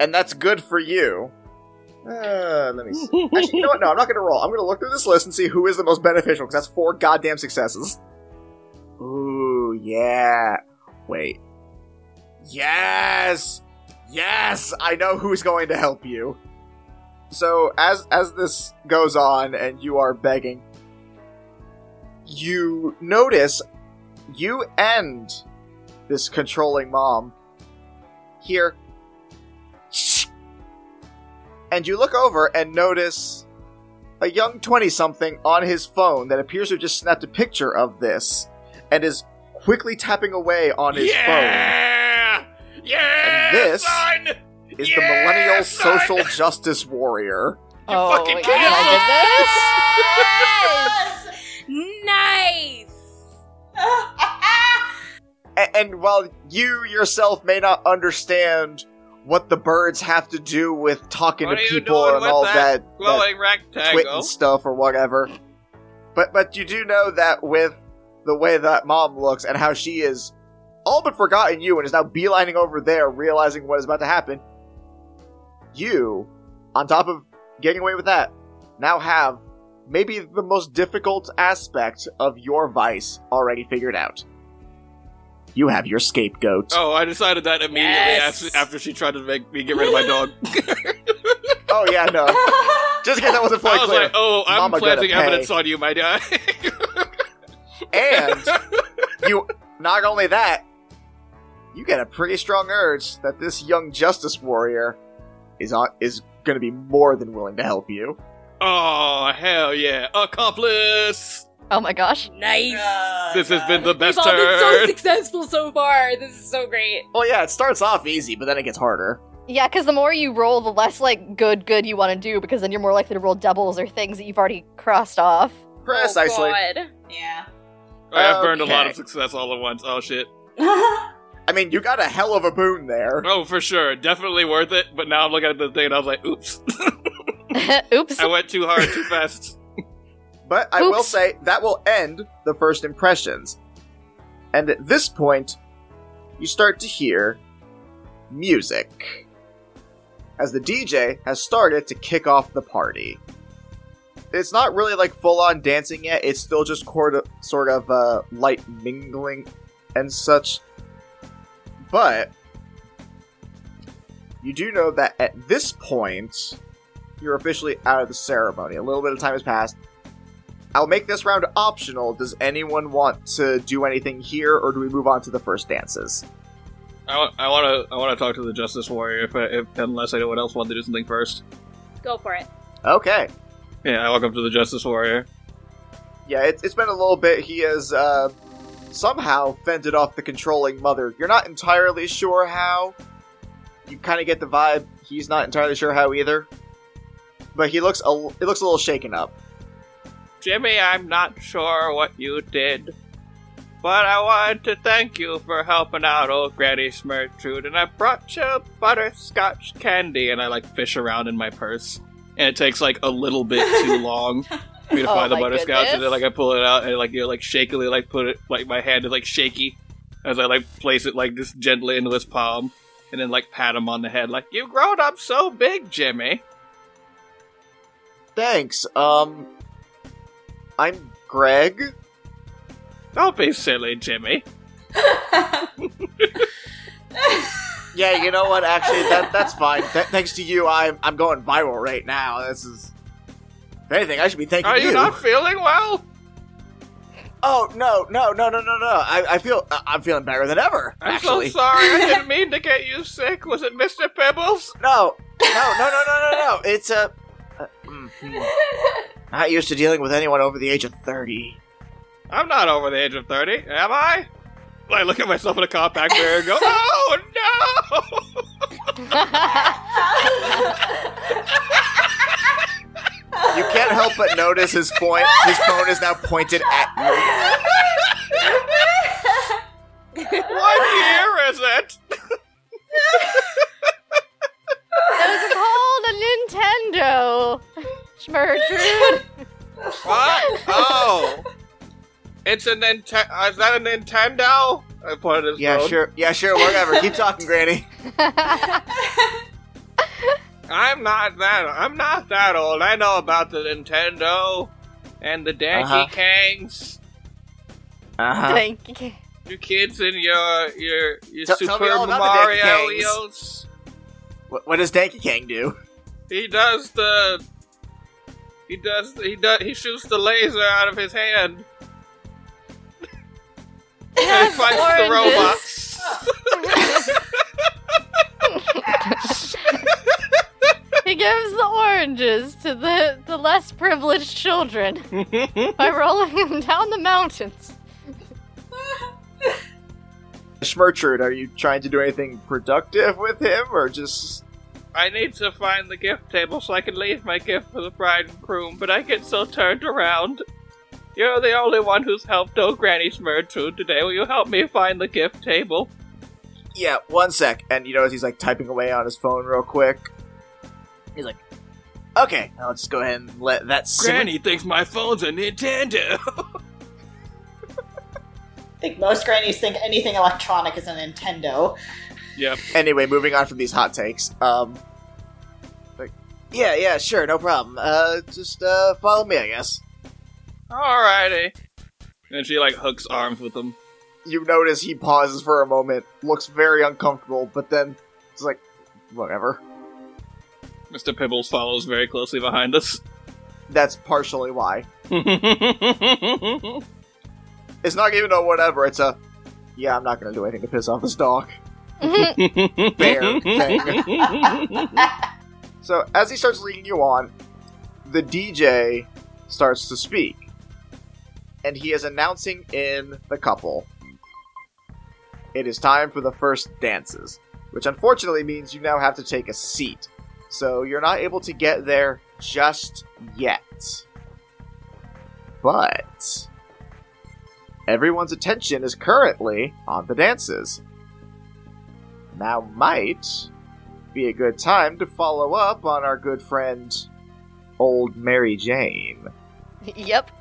And that's good for you. Uh, let me see. Actually, you know what? No, I'm not gonna roll. I'm gonna look through this list and see who is the most beneficial, because that's four goddamn successes. Ooh, yeah. Wait. Yes! Yes! I know who's going to help you. So, as as this goes on and you are begging, you notice you end this controlling mom here and you look over and notice a young 20 something on his phone that appears to have just snapped a picture of this and is quickly tapping away on his yeah, yeah, And this- son! phone is the millennial son! social justice warrior You oh, fucking my can't. goodness. Nice. [LAUGHS] A- and while you yourself may not understand what the birds have to do with talking What to people and all that that, that Glowing twit and stuff or whatever. But but you do know that with the way that mom looks and how she is all but forgotten you and is now beelining over there, realizing what is about to happen. You, on top of getting away with that, now have maybe the most difficult aspect of your vice already figured out. You have your scapegoat. Oh, I decided that immediately Yes. after, after she tried to make me get rid of my dog. [LAUGHS] Oh, yeah, no. [LAUGHS] Just in case that wasn't fully I was clear. like, oh, I'm Mama planting evidence on you, my guy. [LAUGHS] And you not only that, you get a pretty strong urge that this young justice warrior is on is going to be more than willing to help you. oh, hell yeah. Accomplice! Oh my gosh. Nice. This has been the best We've best all been so successful so far. This is so great. Well, yeah, it starts off easy, but then it gets harder. Yeah, because the more you roll, the less like good good you want to do, because then you're more likely to roll doubles or things that you've already crossed off. Precisely. Oh, God. yeah. I've burned a lot of success all at once. Oh, shit. [LAUGHS] I mean, you got a hell of a boon there. Oh, for sure. Definitely worth it. But now I'm looking at the thing and I was like, oops. [LAUGHS] Oops. I went too hard, too fast. But I will say that will end the first impressions. And at this point, you start to hear music. as the DJ has started to kick off the party. It's not really like full on dancing yet, it's still just sort of, sort of uh, light mingling and such. But you do know that at this point, you're officially out of the ceremony. A little bit of time has passed. I'll make this round optional. Does anyone want to do anything here, or do we move on to the first dances? I want to I want to talk to the Justice Warrior if, I, if unless anyone else wanted to do something first. Go for it. Okay. Yeah, I walk up to the Justice Warrior. Yeah, it, it's been a little bit. He has uh, somehow fended off the controlling mother. You're not entirely sure how. You kind of get the vibe he's not entirely sure how either. But he looks a, it looks a little shaken up. Jimmy, I'm not sure what you did, but I wanted to thank you for helping out old Granny Schmertrude, and I brought you butterscotch candy, and I like fish around in my purse, and it takes like a little bit too [LAUGHS] long [LAUGHS] me Oh the butterscotch, and then like I pull it out and like you know, like shakily like put it like my hand is like shaky as I like place it like just gently into his palm, and then like pat him on the head like you've grown up so big, Jimmy. Thanks. Um, I'm Greg. Don't be silly, Jimmy. [LAUGHS] Yeah, you know what? Actually, that that's fine. Th- thanks to you, I'm I'm going viral right now. This is. If anything, I should be thanking you. Are you not feeling well? Oh no, no, no, no, no, no! I, I feel I- I'm feeling better than ever. I'm actually, so sorry. I [LAUGHS] didn't mean to get you sick. Was it Mr. Pibbles? no, no, no, no, no, no, no! It's a. Uh, mm. Not used to dealing with anyone over the age of thirty. I'm not over the age of 30, am I? I look at myself in a compact mirror and go, [LAUGHS] oh no! [LAUGHS] You can't help but notice his point. His phone is now pointed at you. what year is it? It was called a Nintendo. Schmertrude. What? Oh. It's a Nintendo. Uh, is that a Nintendo? I pointed at his Yeah, phone. sure. Yeah, sure. Whatever. Keep talking, Granny. [LAUGHS] I'm not that. I'm not that old. I know about the Nintendo and the Donkey Uh-huh. Kangs. Uh huh. Thank you. Your kids and your your your Tell- tell Super me all about the Donkey Mario's. What, what does Danky Kang do? He does the. He does. He does. He shoots the laser out of his hand. and [LAUGHS] he fights the Oranges. robots. Oranges to the, the less privileged children [LAUGHS] by rolling them down the mountains. Schmertrude, are you trying to do anything productive with him, or just? I need to find the gift table so I can leave my gift for the bride and groom, but I get so turned around. You're the only one who's helped old Granny Schmertrude today. Will you help me find the gift table? Yeah, one sec. And you notice he's like typing away on his phone real quick. He's like, "Okay, I'll just go ahead and let that simmer." Granny thinks my phone's a Nintendo. I think most grannies think anything electronic is a Nintendo. yep. Anyway, moving on from these hot takes. Um, like, yeah, yeah, sure, no problem. Uh, just uh, follow me, I guess. Alrighty. And she like hooks arms with him. You notice he pauses for a moment, looks very uncomfortable, but then it's like, whatever. Mr. Pibbles follows very closely behind us. That's partially why. It's not even a whatever. It's a, yeah, I'm not gonna do anything to piss off this dog. [LAUGHS] Bear thing. [LAUGHS] So as he starts leading you on, the DJ starts to speak. And he is announcing in the couple. It is time for the first dances, which unfortunately means you now have to take a seat. So you're not able to get there just yet. But everyone's attention is currently on the dances. Now might be a good time to follow up on our good friend, old Mary Jane. Yep. [LAUGHS]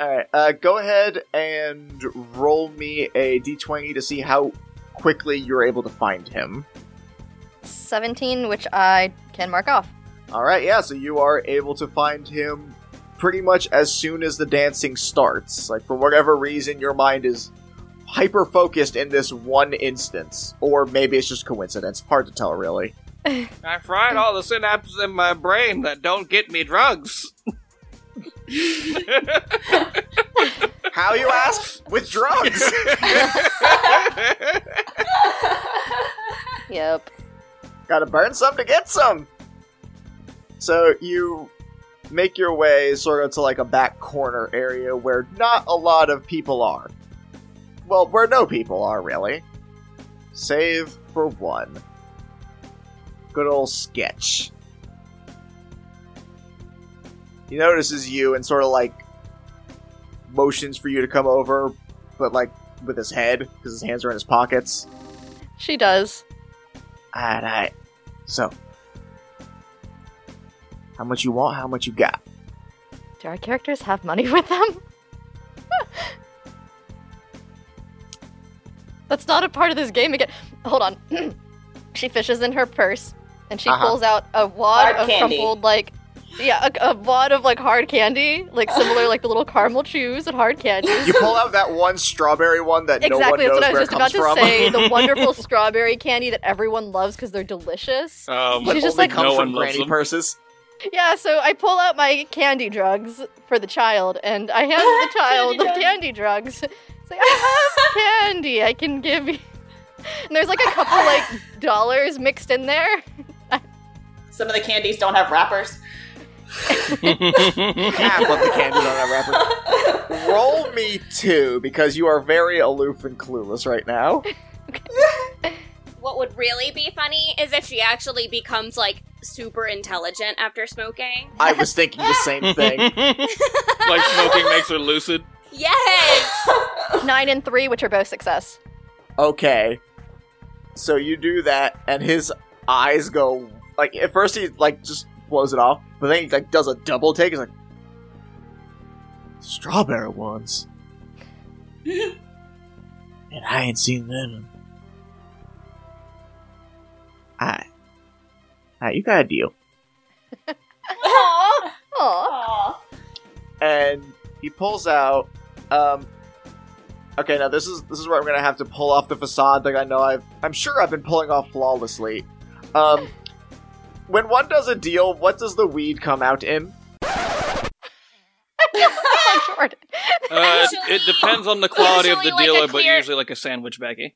Alright, uh, go ahead and roll me a d20 to see how quickly you're able to find him. 17, which I can mark off. All right, yeah, so you are able to find him pretty much as soon as the dancing starts. Like, for whatever reason, your mind is hyper focused in this one instance. Or maybe it's just coincidence. Hard to tell, really. [LAUGHS] I fried all the synapses in my brain that don't get me drugs. [LAUGHS] [LAUGHS] How you ask? With drugs! [LAUGHS] Yep. Gotta burn some to get some! So you make your way sort of to like a back corner area where not a lot of people are. Well, where no people are, really. Save for one. Good old sketch. He notices you and sort of like motions for you to come over, but like with his head, because his hands are in his pockets. She does. Alright, alright. So, how much you want? How much you got? Do our characters have money with them? [LAUGHS] That's not a part of this game again. Hold on. [CLEARS THROAT] she fishes in her purse and she Uh-huh. pulls out a wad Hard of candy. crumpled like yeah, a, a wad of like hard candy, like similar like the little caramel chews and hard candies. You pull out that one strawberry one that no one exactly, knows that's what I was just about to say. The [LAUGHS] wonderful strawberry candy that everyone loves because they're delicious. um, But She's just like- comes No from one loves granny them. purses. Yeah, so I pull out my candy drugs for the child, and I hand the [LAUGHS] child Candy the drugs. candy drugs. It's like, I have [LAUGHS] candy I can give you. And there's like a couple like dollars mixed in there. Some of the candies don't have wrappers. Half of the candy on that wrapper. Roll me two because you are very aloof and clueless right now. What would really be funny is if she actually becomes like super intelligent after smoking. I was thinking the same thing. [LAUGHS] like smoking makes her lucid. Yes! Nine and three, which are both success. Okay. So you do that, and his eyes go like at first he like just blows it off, but then he like does a double take. He's like, strawberry ones. [LAUGHS] and I ain't seen them. I, I, you got a deal. Aw. [LAUGHS] Aw. Aw. and he pulls out um okay now this is this is where i'm gonna have to pull off the facade like i know i've i'm sure i've been pulling off flawlessly um when one does a deal what does the weed come out in Uh, it Usually- depends on the quality of the usually like a dealer, but usually like a sandwich baggie.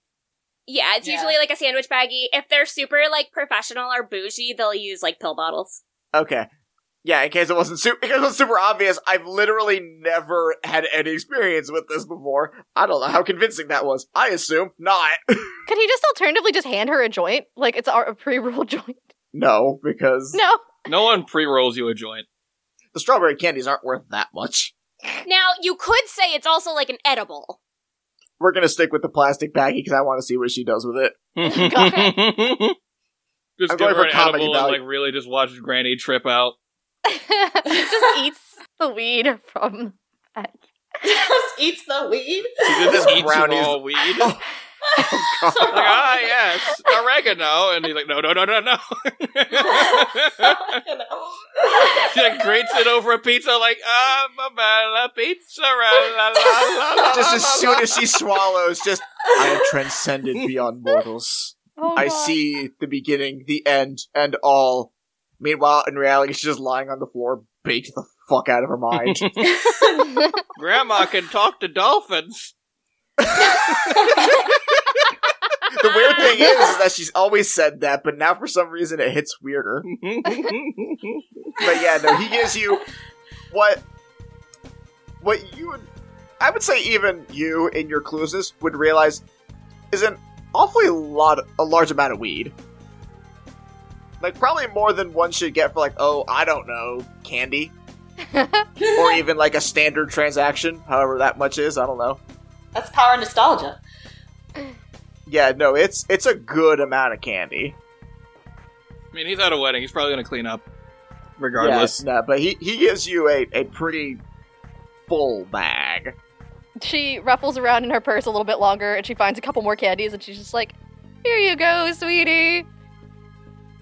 Yeah, it's Yeah. usually like a sandwich baggie. If they're super like professional or bougie, they'll use like pill bottles. okay yeah in case it wasn't super because it was super obvious i've literally never had any experience with this before i don't know how convincing that was i assume not [LAUGHS] Could he just alternatively just hand her a joint? Like it's a pre-roll [LAUGHS] joint? No because No. No one pre-rolls you a joint. the strawberry candies aren't worth that much Now, you could say it's also like an edible. we're gonna stick with the plastic baggie because i want to see what she does with it [LAUGHS] just I'm give going her for an comedy edible and value. like really just watch Granny trip out. [LAUGHS] just eats the weed from. [LAUGHS] Just eats the weed. She just This eats brownie's- raw weed. Oh, [LAUGHS] Oh. Like, ah, yes, oregano. And he's like, no, no, no, no, no. [LAUGHS] she [LAUGHS] like grates it over a pizza, like, ah, la pizza, la, la, la, la, just la, as la, soon la. as she swallows, just I have transcended beyond mortals. Oh, I God. see the beginning, the end, and all. Meanwhile, in reality, she's just lying on the floor, baked the fuck out of her mind. Grandma can talk to dolphins. The weird thing is, is that she's always said that, but now for some reason it hits weirder. [LAUGHS] But yeah, no, he gives you what what you would I would say even you in your cluelessness would realize is an awfully lot a large amount of weed. Like probably more than one should get for like, oh, I don't know, candy. [LAUGHS] or even like a standard transaction, however that much is, I don't know. That's power nostalgia. Yeah, no, it's it's a good amount of candy. I mean, he's at a wedding. He's probably gonna clean up, regardless. Yes, no, but he he gives you a, a pretty full bag. she ruffles around in her purse a little bit longer and she finds a couple more candies and she's just like, "Here you go, sweetie."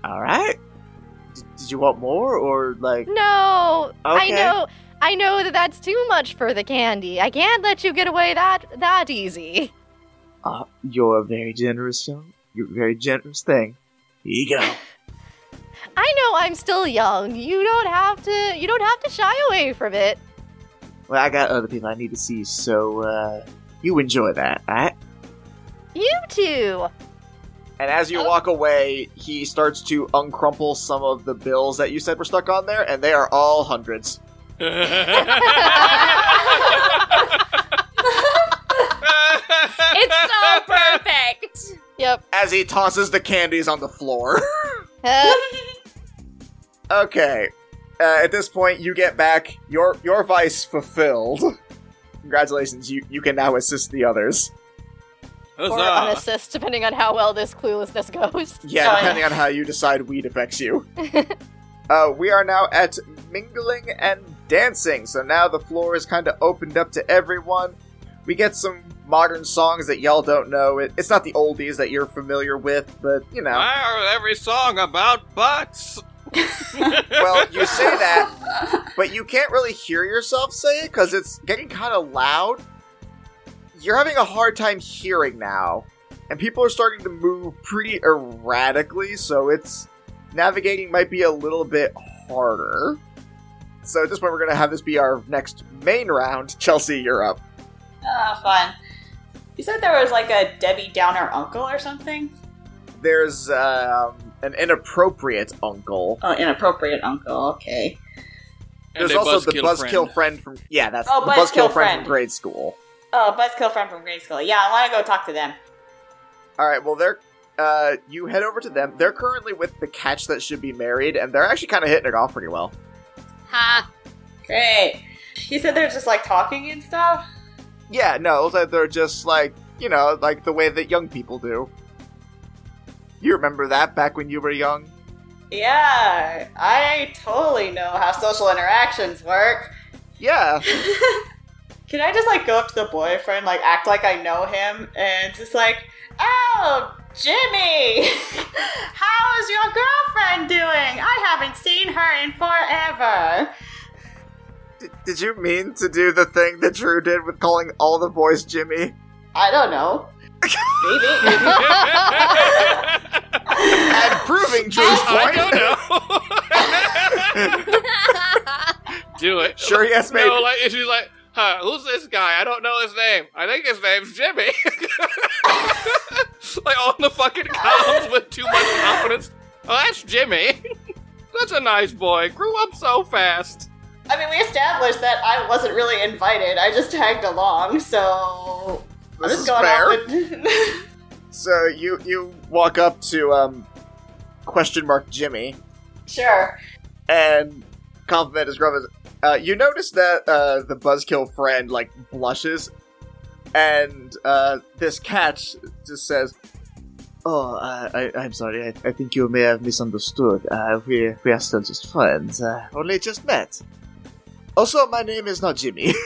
All right. D- did you want more, or like? No, I know, I know that that's too much for the candy. I can't let you get away that that easy. Uh, you're a very generous young. You're a very generous thing. Here you go. I know I'm still young. You don't have to. You don't have to shy away from it. Well, I got other people I need to see, so uh, you enjoy that, alright? You too. And as you Oh. walk away, he starts to uncrumple some of the bills that you said were stuck on there, and they are all hundreds. [LAUGHS] [LAUGHS] [LAUGHS] It's so perfect. Yep. As he tosses the candies on the floor. [LAUGHS] Okay. Uh, at this point, you get back your your vice fulfilled. Congratulations, you you can now assist the others. or unassist, depending on how well this cluelessness goes. Yeah, Oh, yeah. depending on how you decide weed affects you. [LAUGHS] uh, we are now at mingling and dancing, so now the floor is kind of opened up to everyone. We get some modern songs that y'all don't know. It, it's not the oldies that you're familiar with, but you know. Why are every song about butts? [LAUGHS] Well, you say that, but you can't really hear yourself say it because it's getting kind of loud. You're having a hard time hearing now, and people are starting to move pretty erratically, so it's navigating might be a little bit harder. So at this point, we're gonna have this be our next main round. Chelsea, you're up. Ah, fun. You said there was like a Debbie Downer uncle or something? There's um, an inappropriate uncle. Oh, inappropriate uncle, okay. There's And a also the buzzkill buzzkill friend. from yeah, that's Oh, the buzzkill buzzkill friend friend. from grade school. Oh, Buzzkill friend from grade school. Yeah, I want to go talk to them. All right. Well, they're uh, you head over to them. They're currently with the catch that should be married, and they're actually kind of hitting it off pretty well. Ha. Great. You said they're just like talking and stuff? Yeah. No, it looks like they're just like you know, like the way that young people do. You remember that back when you were young? Yeah, I totally know how social interactions work. Yeah. [LAUGHS] Can I just like go up to the boyfriend, like act like I know him, and just like, oh, Jimmy, [LAUGHS] how's your girlfriend doing? I haven't seen her in forever. D- did you mean to do the thing that Drew did with calling all the boys Jimmy? I don't know. Maybe. [LAUGHS] And proving Drew's point. I don't know. [LAUGHS] Do it. Sure, yes, maybe. No, like she's like, huh, who's this guy? I don't know his name. I think his name's Jimmy. [LAUGHS] like on the fucking comms with too much confidence. Oh, that's Jimmy. That's a nice boy. Grew up so fast. I mean, we established that I wasn't really invited. I just tagged along, so This is going fair. [LAUGHS] So you you walk up to um question mark Jimmy sure. and compliment his brother. Uh, you notice that uh, the buzzkill friend like blushes, and uh, this catch just says, "Oh, uh, I, I'm sorry. I, I think you may have misunderstood. Uh, we we are still just friends. Uh, only just met. Also, my name is not Jimmy. [LAUGHS]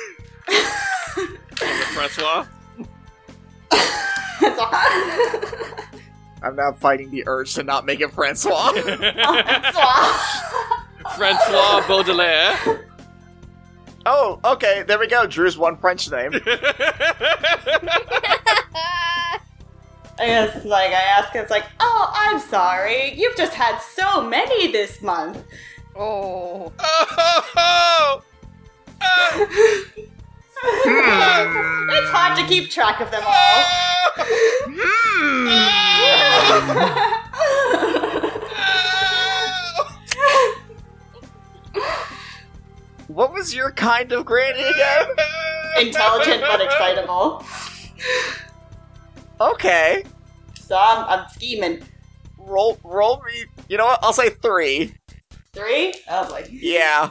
Francois. I'm now fighting the urge to not make it Francois. [LAUGHS] That's. Francois Baudelaire. oh, okay. There we go. Drew's one French name. [LAUGHS] I guess, like, I ask him, it's like, oh, I'm sorry. You've just had so many this month. oh. oh, oh, it's hard to keep track of them all. what was your kind of granny again? Intelligent but excitable. Okay. So I'm, I'm scheming. Roll, roll me. You know what? I'll say three. Three? Oh boy. Yeah.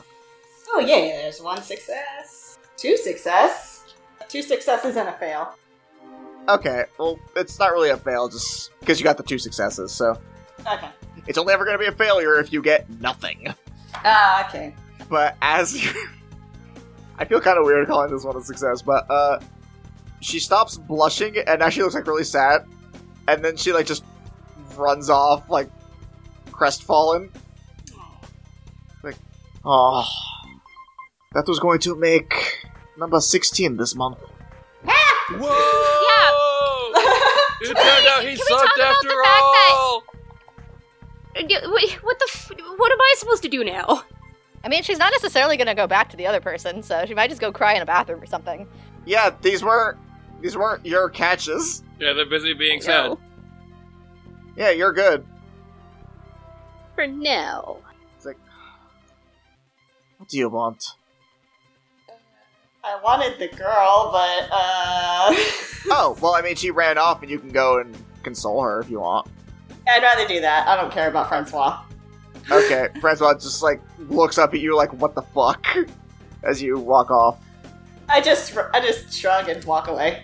Oh yeah, there's one success. Two success. Two successes and a fail. Okay. Well, it's not really a fail, just because you got the two successes. So Okay. it's only ever going to be a failure if you get nothing. Ah, okay. But as you, [LAUGHS] I feel kind of weird calling this one a success, but uh, she stops blushing and actually looks like really sad, and then she like just runs off like crestfallen. Like, oh, that was going to make number sixteen this month. Whoa! It turned out he Can we talk sucked about after the fact that- all. Uh, yeah, wait, What the? F- what am I supposed to do now? I mean, she's not necessarily gonna go back to the other person, so she might just go cry in a bathroom or something. Yeah, these weren't these weren't your catches. Yeah, they're busy being sad. No. Yeah, you're good. For now. It's like What do you want? I wanted the girl, but uh, [LAUGHS] Oh, well, I mean, she ran off, and you can go and console her if you want. I'd rather do that. I don't care about Francois. Okay, [LAUGHS] Francois just like looks up at you like, "What the fuck?" [LAUGHS] as you walk off. I just I just shrug and walk away.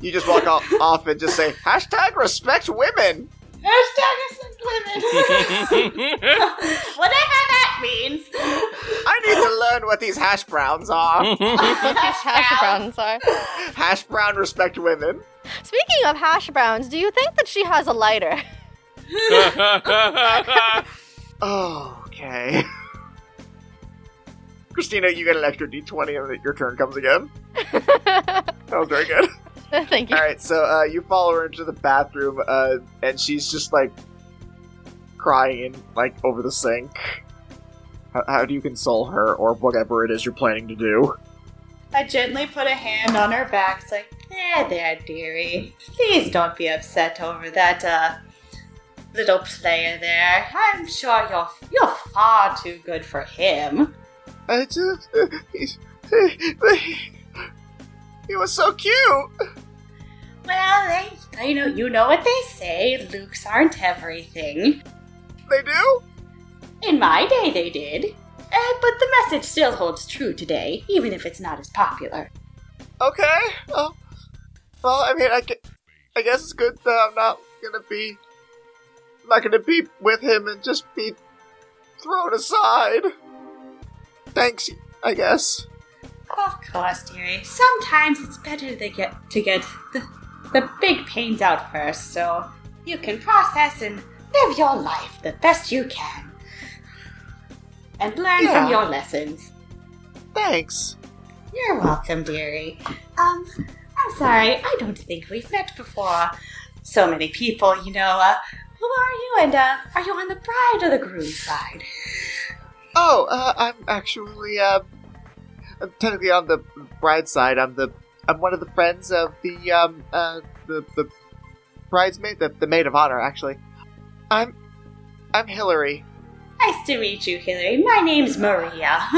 You just walk off, off and just say hashtag respect women. Hashtag respect women. [LAUGHS] Whatever that means. I need to learn what these hash browns are. [LAUGHS] [LAUGHS] Hash browns are. hash brown respect women. Speaking of hash browns, do you think that she has a lighter? Oh, okay. Christina, you get an extra d20 and your turn comes again. That was very good. [LAUGHS] Thank you. All right, so uh, you follow her into the bathroom, uh, and she's just like crying like over the sink. How, how do you console her, or whatever it is you're planning to do? I gently put a hand on her back. It's like, there, there, dearie. Please don't be upset over that uh, little player there. I'm sure you're you're far too good for him. I just [LAUGHS] he's, he was so cute. Well, they, you know, you know what they say. Lukes aren't everything. They do. In my day, they did. Uh, but the message still holds true today, even if it's not as popular. Okay. Well, well, I mean, I, I guess it's good that I'm not gonna be, I'm not gonna be with him and just be thrown aside. Thanks, I guess. Of course, dearie. Sometimes it's better to get to get the, the big pains out first, so you can process and live your life the best you can, and learn Yeah. from your lessons. Thanks. You're welcome, dearie. Um, I'm sorry, I don't think we've met before. So many people, you know. Uh, who are you? And uh, are you on the bride or the groom side? Oh, uh, I'm actually, uh, I'm technically on the bride side. I'm the, I'm one of the friends of the, um, uh, the, the bridesmaid, the, the maid of honor, actually. I'm, I'm Hillary. Nice to meet you, Hillary. My name's Maria. [LAUGHS]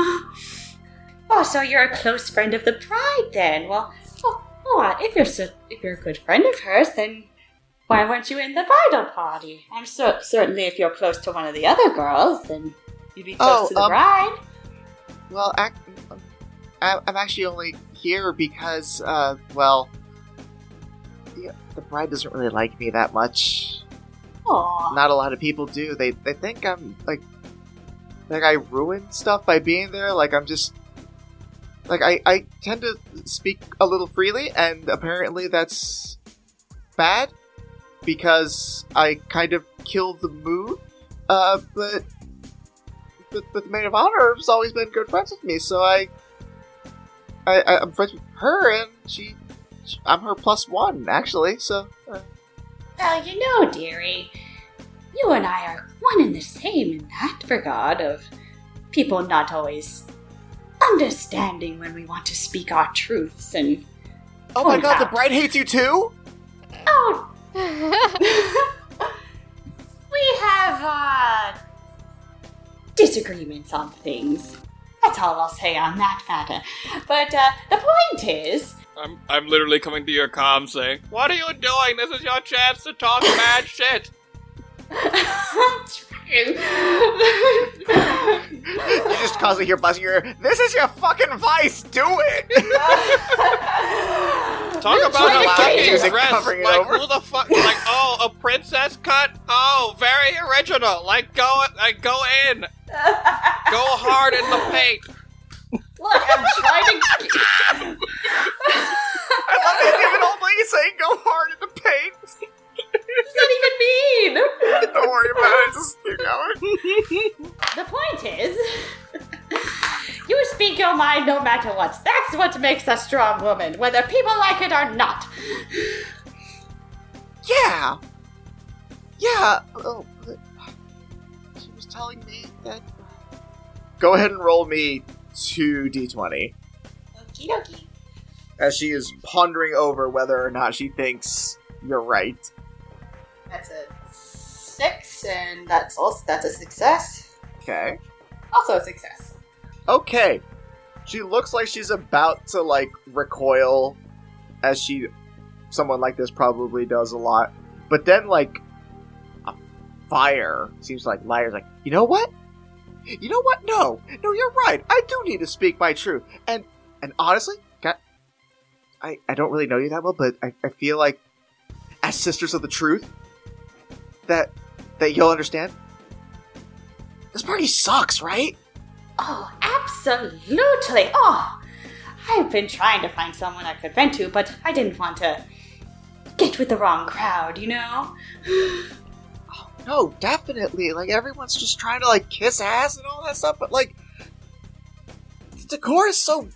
oh, so you're a close friend of the bride, then? Well, well, well, if you're so, if you're a good friend of hers, then why weren't you in the bridal party? I'm so certainly if you're close to one of the other girls, then you'd be close Oh, to the um, bride. Well, I- I'm actually only here because, uh, well, the, the bride doesn't really like me that much. Aw. Not a lot of people do. They they think I'm like, like I ruin stuff by being there. Like I'm just, like I I tend to speak a little freely, and apparently that's bad because I kind of kill the mood. Uh, but but, but the maid of honor has always been good friends with me, so I, I, I I'm friends with her, and she, she I'm her plus one actually. So uh, Well, you know, dearie, you and I are one and the same in that regard of people not always understanding when we want to speak our truths and oh my god, the bride hates you too. oh [LAUGHS] [LAUGHS] we have uh disagreements on things. That's all I'll say on that matter. But uh, the point is, I'm I'm literally coming to your comm saying, "What are you doing? This is your chance to talk [LAUGHS] mad shit." You just constantly hear buzzing your ear. This is your fucking vice. Do it. [LAUGHS] Talk You're about a to fucking dress. Like over. who the fuck? Like [LAUGHS] oh, a princess cut. Oh, very original. Like go, like go in, go hard in the paint. Look, I'm trying to. [LAUGHS] [LAUGHS] I love it even only saying go hard in the paint. What does that even mean? [LAUGHS] Don't worry about it, just keep going. The point is, you speak your mind no matter what. That's what makes a strong woman, whether people like it or not. Yeah. Yeah. Oh, she was telling me that. Go ahead and roll me two d20 Okie dokie. as she is pondering over whether or not she thinks you're right. That's a six, and that's also that's a success. Okay. Also a success. Okay. She looks like she's about to like recoil as she someone like this probably does a lot. But then like a fire seems like liars like, "You know what? You know what? No. No, you're right. I do need to speak my truth." And and honestly, I I don't really know you that well, but I, I feel like as sisters of the truth that that you'll understand. This party sucks, right? Oh, absolutely. Oh, I've been trying to find someone I could vent to, but I didn't want to get with the wrong crowd, you know? No, definitely. Like everyone's just trying to like kiss ass and all that stuff, but like the decor is so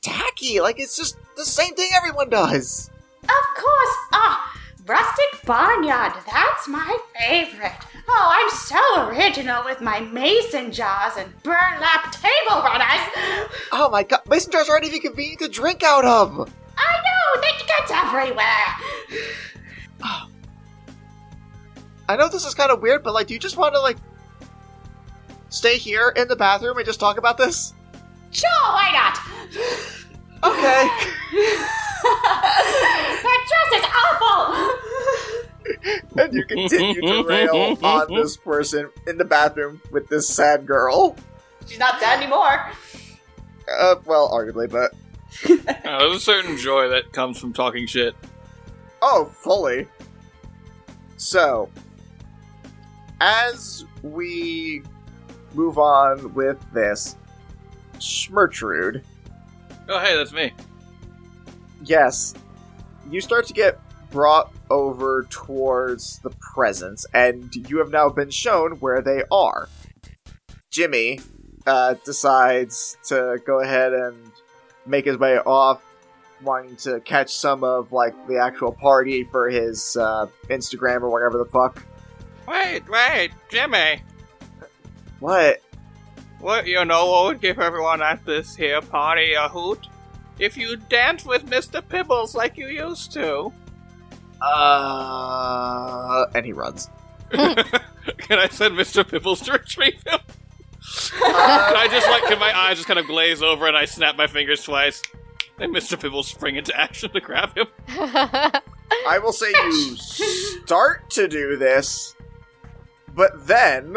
tacky. Like it's just the same thing everyone does. Of course. Ah, rustic barnyard. That's my favorite. Oh, I'm so original with my mason jars and burlap table runners. Oh my god, mason jars aren't even convenient to drink out of. I know, that gets everywhere. I know this is kind of weird, but like, do you just want to like stay here in the bathroom and just talk about this? Sure, why not? Okay. that dress is awful. and you continue to rail on this person in the bathroom with this sad girl. She's not sad anymore. Uh, well, arguably, but Uh, there's a certain joy that comes from talking shit. Oh, fully. So, as we move on with this, Schmertrude, Oh, hey, that's me. yes, you start to get brought over towards the presence, and you have now been shown where they are. Jimmy uh, decides to go ahead and make his way off, wanting to catch some of like the actual party for his uh, Instagram or whatever the fuck. Wait, wait, Jimmy. What? What you know what would give everyone at this here party a hoot? If you dance with Mr. Pibbles like you used to. Uh, and he runs. [LAUGHS] Can I send Mr. Pibbles to retrieve him? Can I just like, can my eyes just kind of glaze over and I snap my fingers twice? And Mr. Pibbles spring into action to grab him. [LAUGHS] I will say you start to do this, but then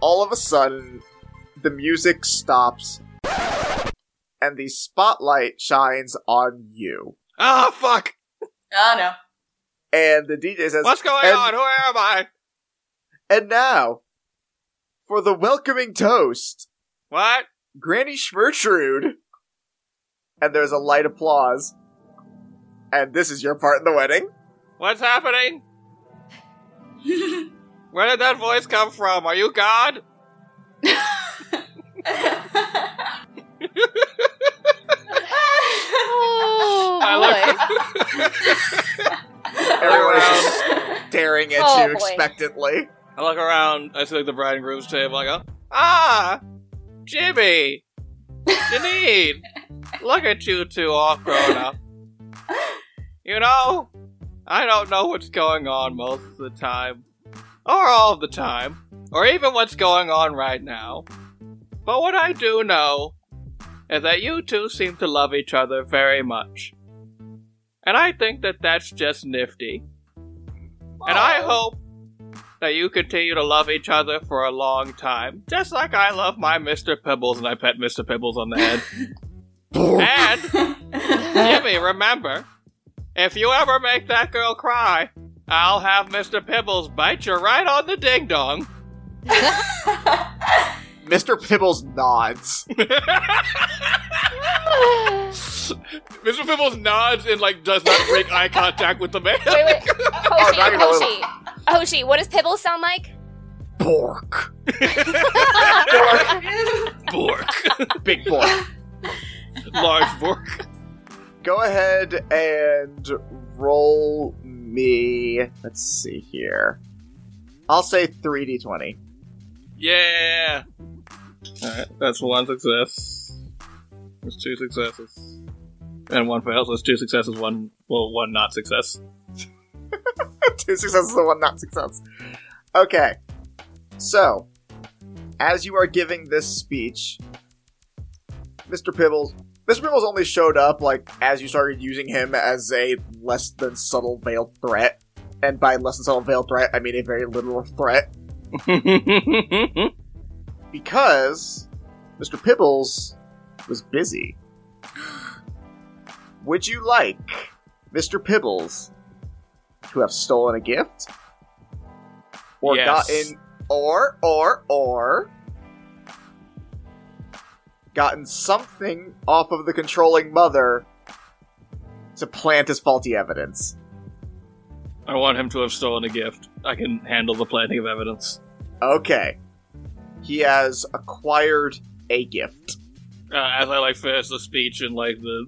all of a sudden the music stops and the spotlight shines on you. Ah, fuck! Oh no. And the DJ says, What's going and, on? Who am I? And now, for the welcoming toast, What? Granny Schmertrude. And there's a light applause. And this is your part in the wedding. What's happening? [LAUGHS] Where did that voice come from? Are you God? [LAUGHS] oh I boy. [LAUGHS] Everyone is just staring at Oh, you boy. expectantly. I look around, I see like the bride and groom's table, I go, Ah! Jimmy! Janine! Look at you two all grown up. You know, I don't know what's going on most of the time. Or all the time. Or even what's going on right now. But what I do know is that you two seem to love each other very much. And I think that that's just nifty. And I hope that you continue to love each other for a long time, just like I love my Mr. Pibbles and I pet Mr. Pibbles on the head. [LAUGHS] and [LAUGHS] Jimmy, remember, if you ever make that girl cry, I'll have Mr. Pibbles bite you right on the ding dong. [LAUGHS] Mr. Pibbles nods. [LAUGHS] Mr. Pibbles nods and like does not break eye contact with the man. Wait, wait. [LAUGHS] Oh, Hoshi, oh, not even a oh, little. Hoshi. Hoshi, what does Pibbles sound like? Bork. Bork. Big bork. Large bork. Go ahead and roll me. Let's see here. I'll say 3d20. Yeah. Alright, that's one success. There's two successes. And one fails. There's two successes, one well, one not success. [LAUGHS] Two successes and one not success. Okay. So, as you are giving this speech, Mr. Pibbles. Mr. Pibbles only showed up, like, as you started using him as a less than subtle veiled threat. And by less than subtle veiled threat, I mean a very literal threat. [LAUGHS] because Mr. Pibbles was busy. Would you like Mr. Pibbles to have stolen a gift? Or Yes. gotten or or or gotten something off of the controlling mother to plant as faulty evidence. I want him to have stolen a gift. I can handle the planting of evidence. Okay. He has acquired a gift. Uh, as I like finish the speech and like the,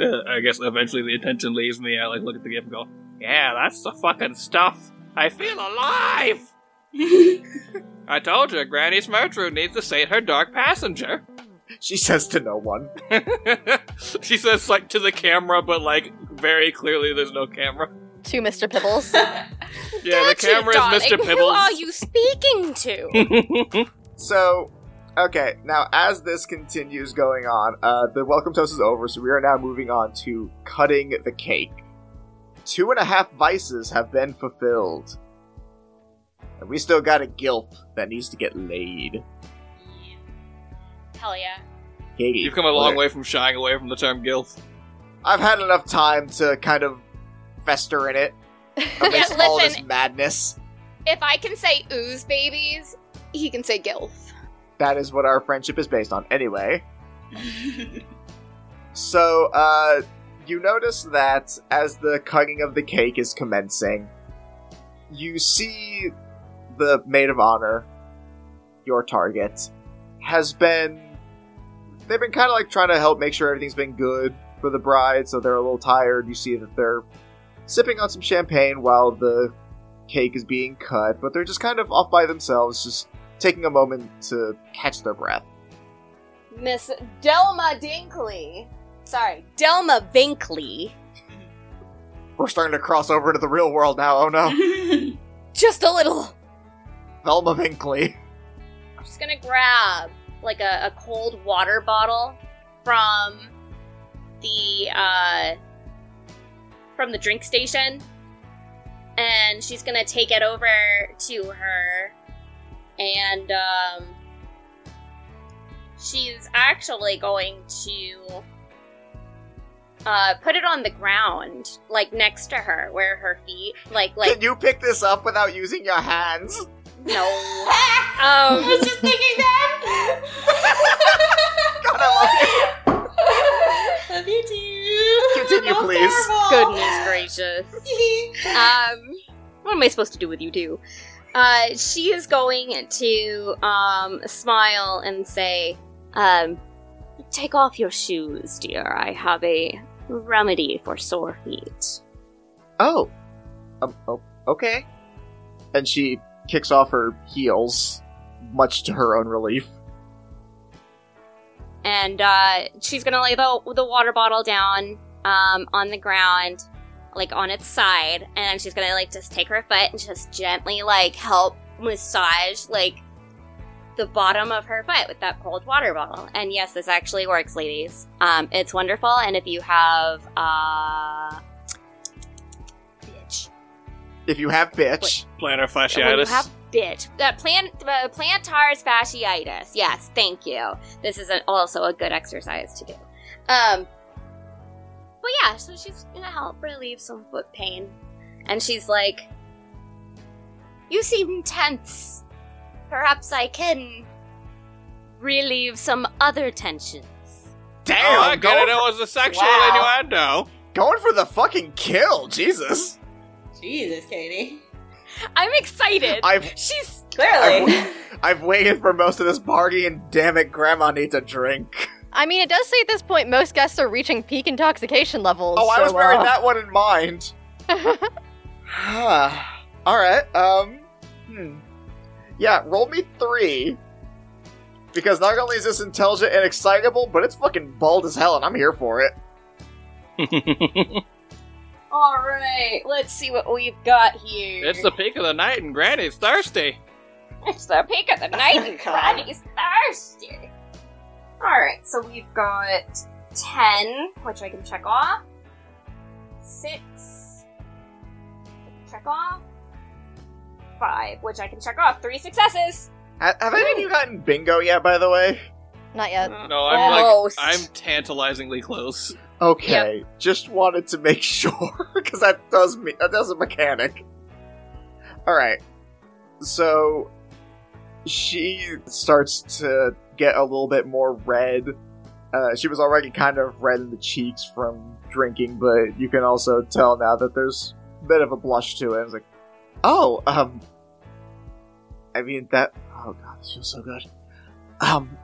uh, I guess eventually the attention leaves me. I like look at the gift and go, "Yeah, that's the fucking stuff. I feel alive." [LAUGHS] I told you, Granny Schmertrude needs to sate her dark passenger. [LAUGHS] She says to no one. [LAUGHS] she says like to the camera, but like very clearly there's no camera. to Mr. Pibbles. [LAUGHS] Yeah, the Gotcha, camera darling. is Mr. Pibbles. Who are you speaking to? So, okay, now as this continues going on, uh, the welcome toast is over, so we are now moving on to cutting the cake. Two and a half vices have been fulfilled. And we still got a gilf that needs to get laid. Hell yeah. Katie. You've come a long what- way from shying away from the term gilf. I've had enough time to kind of fester in it [LAUGHS] amidst all this listen. madness. If I can say ooze babies, he can say gilf. That is what our friendship is based on. Anyway, [LAUGHS] so uh, you notice that as the cutting of the cake is commencing, you see the maid of honor, your target, has been. They've been kind of like trying to help make sure everything's been good for the bride, so they're a little tired. You see that they're sipping on some champagne while the cake is being cut, but they're just kind of off by themselves, just taking a moment to catch their breath. Miss Delma Dinkley. Sorry, Delma Vinkley. We're starting to cross over to the real world now. Oh no, [LAUGHS] Just a little. Velma Vinkley. I'm just gonna grab like a, a cold water bottle from the uh from the drink station and she's gonna take it over to her and um she's actually going to uh put it on the ground like next to her where her feet like like Can you pick this up without using your hands? No [LAUGHS] I um was just thinking that. [LAUGHS] God, I love you. Love you too. Continue, Oh, please. terrible. goodness gracious [LAUGHS] um, what am I supposed to do with you two? Uh, she is going to um smile and say, um, take off your shoes, dear. I have a remedy for sore feet. Oh, um, oh, okay. And she kicks off her heels, much to her own relief. And uh, she's gonna lay the the water bottle down um on the ground, like on its side, and she's gonna like just take her foot and just gently like help massage like the bottom of her foot with that cold water bottle. And yes, this actually works, ladies. Um, it's wonderful. And if you have uh, If you have bitch, Plantar when you fasciitis. have bitch, uh, plant uh, plantar fasciitis. Yes, thank you. This is a, also a good exercise to do. Um, but yeah, so she's gonna help relieve some foot pain, and she's like, "You seem tense. Perhaps I can relieve some other tensions. Damn, oh, I get going, it. It was a sexual Wow. innuendo. going for the fucking kill. Jesus. Jesus, Katie. I'm excited. I've She's Clearly. I've, I've waited for most of this party, and damn it, Grandma needs a drink. I mean, it does say at this point most guests are reaching peak intoxication levels. Oh, I was bearing uh, that one in mind. [LAUGHS] [SIGHS] All right. Um. Hmm. Yeah, roll me three. Because not only is this intelligent and excitable, but it's fucking bald as hell, and I'm here for it. [LAUGHS] all right. Let's see what we've got here. it's the peak of the night, and Granny's thirsty. It's the peak of the night and [LAUGHS] God. Granny's thirsty. Alright, so we've got 10, which I can check off. 6. Check off. 5, which I can check off. 3 successes. Have any of you gotten bingo yet, by the way? Not yet. No, I'm Almost. like I'm tantalizingly close. Okay, just wanted to make [LAUGHS] sure because that does me that does a mechanic. All right, so she starts to get a little bit more red. Uh, she was already kind of red in the cheeks from drinking, but you can also tell now that there's a bit of a blush to it. It's like, oh, um, I mean that. Oh god, this feels so good. Um,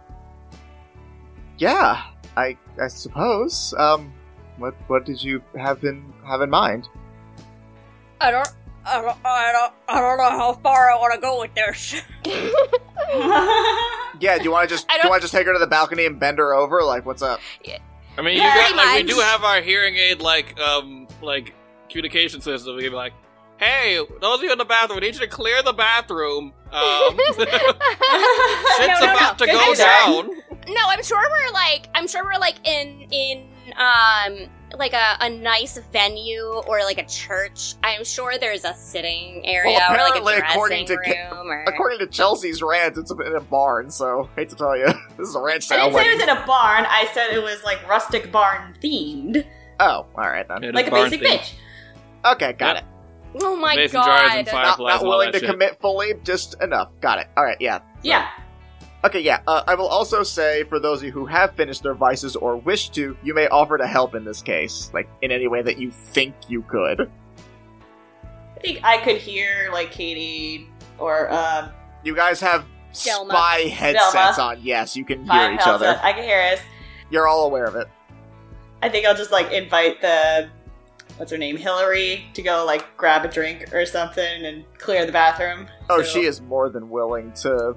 yeah, I I suppose. Um, what what did you have in have in mind? I don't. I don't, I don't, I don't know how far I want to go with this. [LAUGHS] [LAUGHS] Yeah, do you want to just do you want to just take her to the balcony and bend her over? Like, what's up? Yeah. I mean, Yeah, you got, pretty like, we do have our hearing aid like um like communication system. We can be like, hey, those of you in the bathroom, we need you to clear the bathroom. Um, [LAUGHS] shit's No, no, about no. to go idea. down. No, I'm sure we're like I'm sure we're like in in um like a, a nice venue or like a church. I'm sure there's a sitting area Well, or like apparently, a dressing according to Ca- room or According to Chelsea's rant, it's in a barn. So hate to tell you, [LAUGHS] this is a ranch I style didn't say it was in a barn. I said it was like rustic barn themed, Oh, all right then. It is like a basic themed. bitch. Okay, got Yep. it. Oh my Mason jars and god. Not, not willing to shit. commit fully, just enough. Got it. All right, yeah. Yeah. Okay, yeah. Uh, I will also say for those of you who have finished their vices or wish to, you may offer to help in this case, like in any way that you think you could. I think I could hear like Katie or um You guys have Delma. spy headsets Delma. on. Yes, you can hear each other. I can hear us. You're all aware of it. I think I'll just like invite the what's her name, Hillary, to go like grab a drink or something and clear the bathroom. Oh, So- she is more than willing to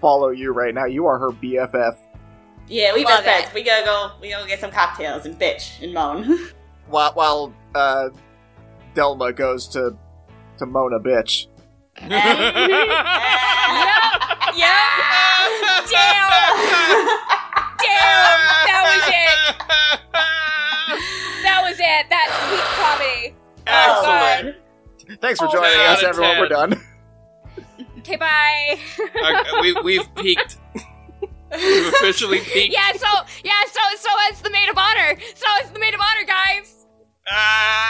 follow you right now. You are her BFF. Yeah, we Love best friends. We gotta go. We gotta get some cocktails and bitch and moan. [LAUGHS] While while uh, Delma goes to to Mona bitch. [LAUGHS] Yep. Yep. Damn. Damn. That was it. That was it. That peak comedy. Oh, Excellent. God. Thanks for Oh, joining ten us, out of everyone. ten. We're done. Okay, bye. Okay, we, we've peaked. We've officially [LAUGHS] peaked. yeah. So yeah. So so it's the maid of honor. So it's the maid of honor, guys. Ah!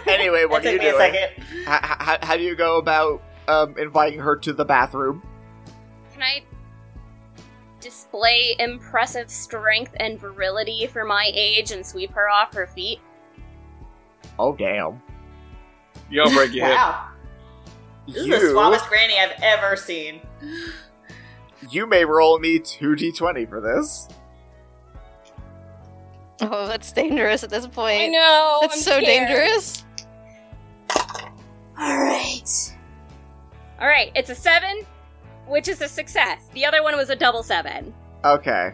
[LAUGHS] Anyway, what That are you took me a doing? second. How, how, how do you go about um, inviting her to the bathroom? Can I display impressive strength and virility for my age and sweep her off her feet? Oh damn! [LAUGHS] You'll break your hip. Wow. This is the You suavest granny I've ever seen. you may roll me two d20 for this. Oh, that's dangerous at this point. I know. That's I'm so scared. dangerous. All right. All right. It's a seven, which is a success. The other one was a double seven. Okay.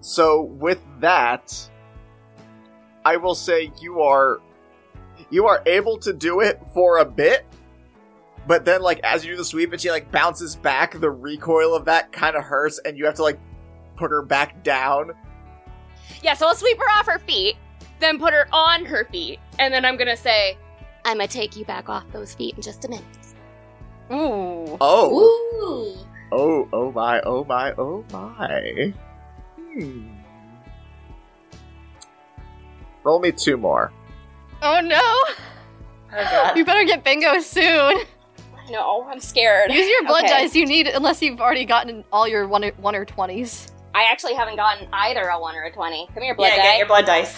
So with that, I will say you are you are able to do it for a bit, but then like as you do the sweep and she like bounces back, the recoil of that kind of hurts, and you have to like put her back down. Yeah. So I'll sweep her off her feet, then put her on her feet, and then I'm gonna say, "I'm gonna take you back off those feet in just a minute." Ooh. Oh, Ooh. oh, oh my, oh my, oh my. Hmm. Roll me two more. Oh no! Oh god. You better get bingo soon. No, I'm scared. Use your blood Okay. dice. You need unless you've already gotten all your one or, one or twenties. I actually haven't gotten either a one or a twenty. Come here, blood yeah, die. get your blood dice.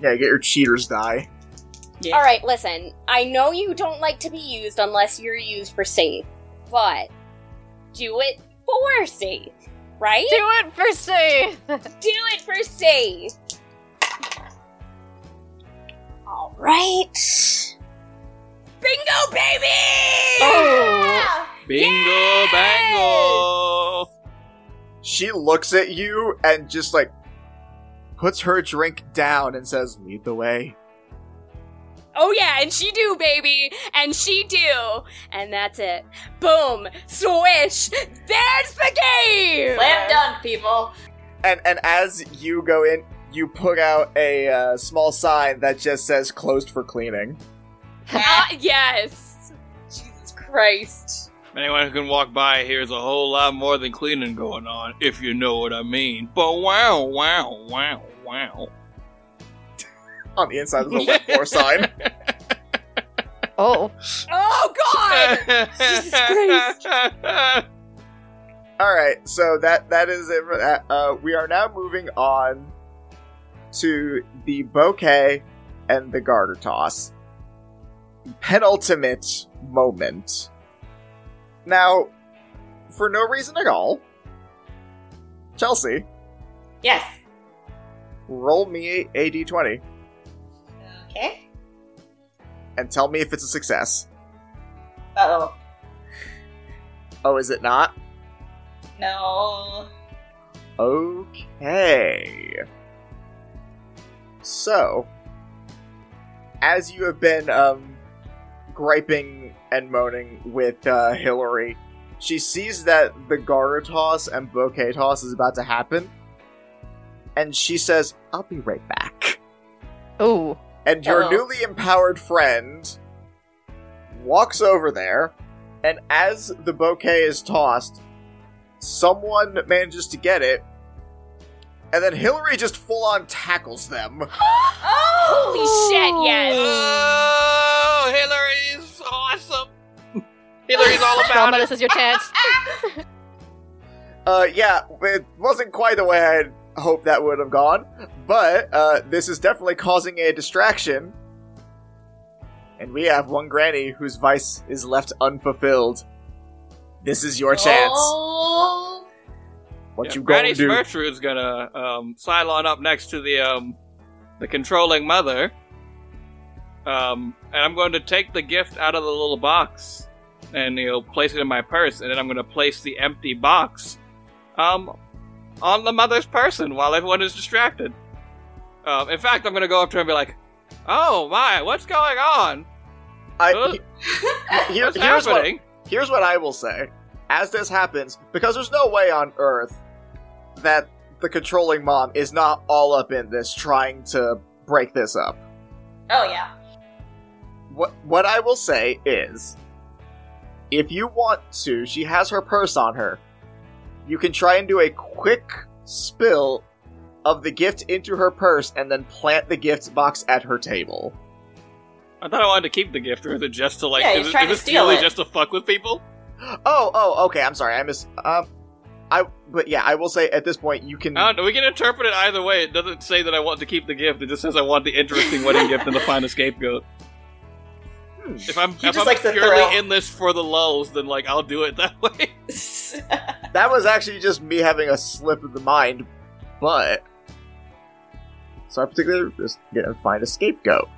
Yeah, get your cheaters die. Yeah. All right, listen. I know you don't like to be used unless you're used for safe, but do it for safe, right? Do it for safe. [LAUGHS] Do it for safe. Right. Bingo, baby! Oh. Bingo Yes! bango! She looks at you and just like puts her drink down and says, "Lead the way." Oh yeah, and she do, baby, and she do, and that's it. Boom, swish. There's the game. Slam dunk, people. And and as you go in, you put out a uh, small sign that just says "closed for cleaning." [LAUGHS] Ah, yes. Jesus Christ. Anyone who can walk by hears a whole lot more than cleaning going on, if you know what I mean. But wow, wow, wow, wow. [LAUGHS] On the inside of the wet floor sign. [LAUGHS] Oh. Oh God. Jesus Christ. All right, so that that is it for that. Uh, we are now moving on to the bouquet and the garter toss. Penultimate moment. Now, for no reason at all, Chelsea, Yes. roll me a d20 Okay. and tell me if it's a success. Uh oh. Oh, is it not? No. Okay. So, as you have been um, griping and moaning with uh, Hillary, she sees that the garter toss and bouquet toss is about to happen, and she says, "I'll be right back." Oh. And your newly empowered friend walks over there, and as the bouquet is tossed, someone manages to get it, and then Hillary just full on tackles them. Oh! [GASPS] Holy shit! Yes. Oh, Hillary's awesome. [LAUGHS] Hillary's all about Trauma, it. this is your chance. [LAUGHS] Uh, yeah, it wasn't quite the way I'd hoped that would have gone, but uh, this is definitely causing a distraction. And we have one granny whose vice is left unfulfilled. This is your chance. Oh. What Yeah, you gonna Granny do? Schmertrude's gonna um, Cylon up next to the um, the controlling mother. Um, and I'm going to take the gift out of the little box and you know place it in my purse, and then I'm going to place the empty box um, on the mother's person while everyone is distracted. Um, in fact, I'm going to go up to her and be like, "Oh my, what's going on? I, he- here- [LAUGHS] What's here's what here's what I will say. As this happens, because there's no way on Earth that the controlling mom is not all up in this trying to break this up. Oh yeah. What what I will say is if you want to, she has her purse on her. You can try and do a quick spill of the gift into her purse and then plant the gift box at her table. I thought I wanted to keep the gift, or is it just to like? Yeah, is he's it- trying is to this steal really it. just to fuck with people? Oh, oh, okay, I'm sorry. I miss um I but yeah, I will say at this point you can I. We can interpret it either way. It doesn't say that I want to keep the gift. It just says I want the interesting wedding gift and to find a scapegoat. Hmm. If I'm He if I'm likes the purely in this for the lulls, then like I'll do it that [LAUGHS] way. [LAUGHS] That was actually just me having a slip of the mind, but so I particularly just gonna find a scapegoat.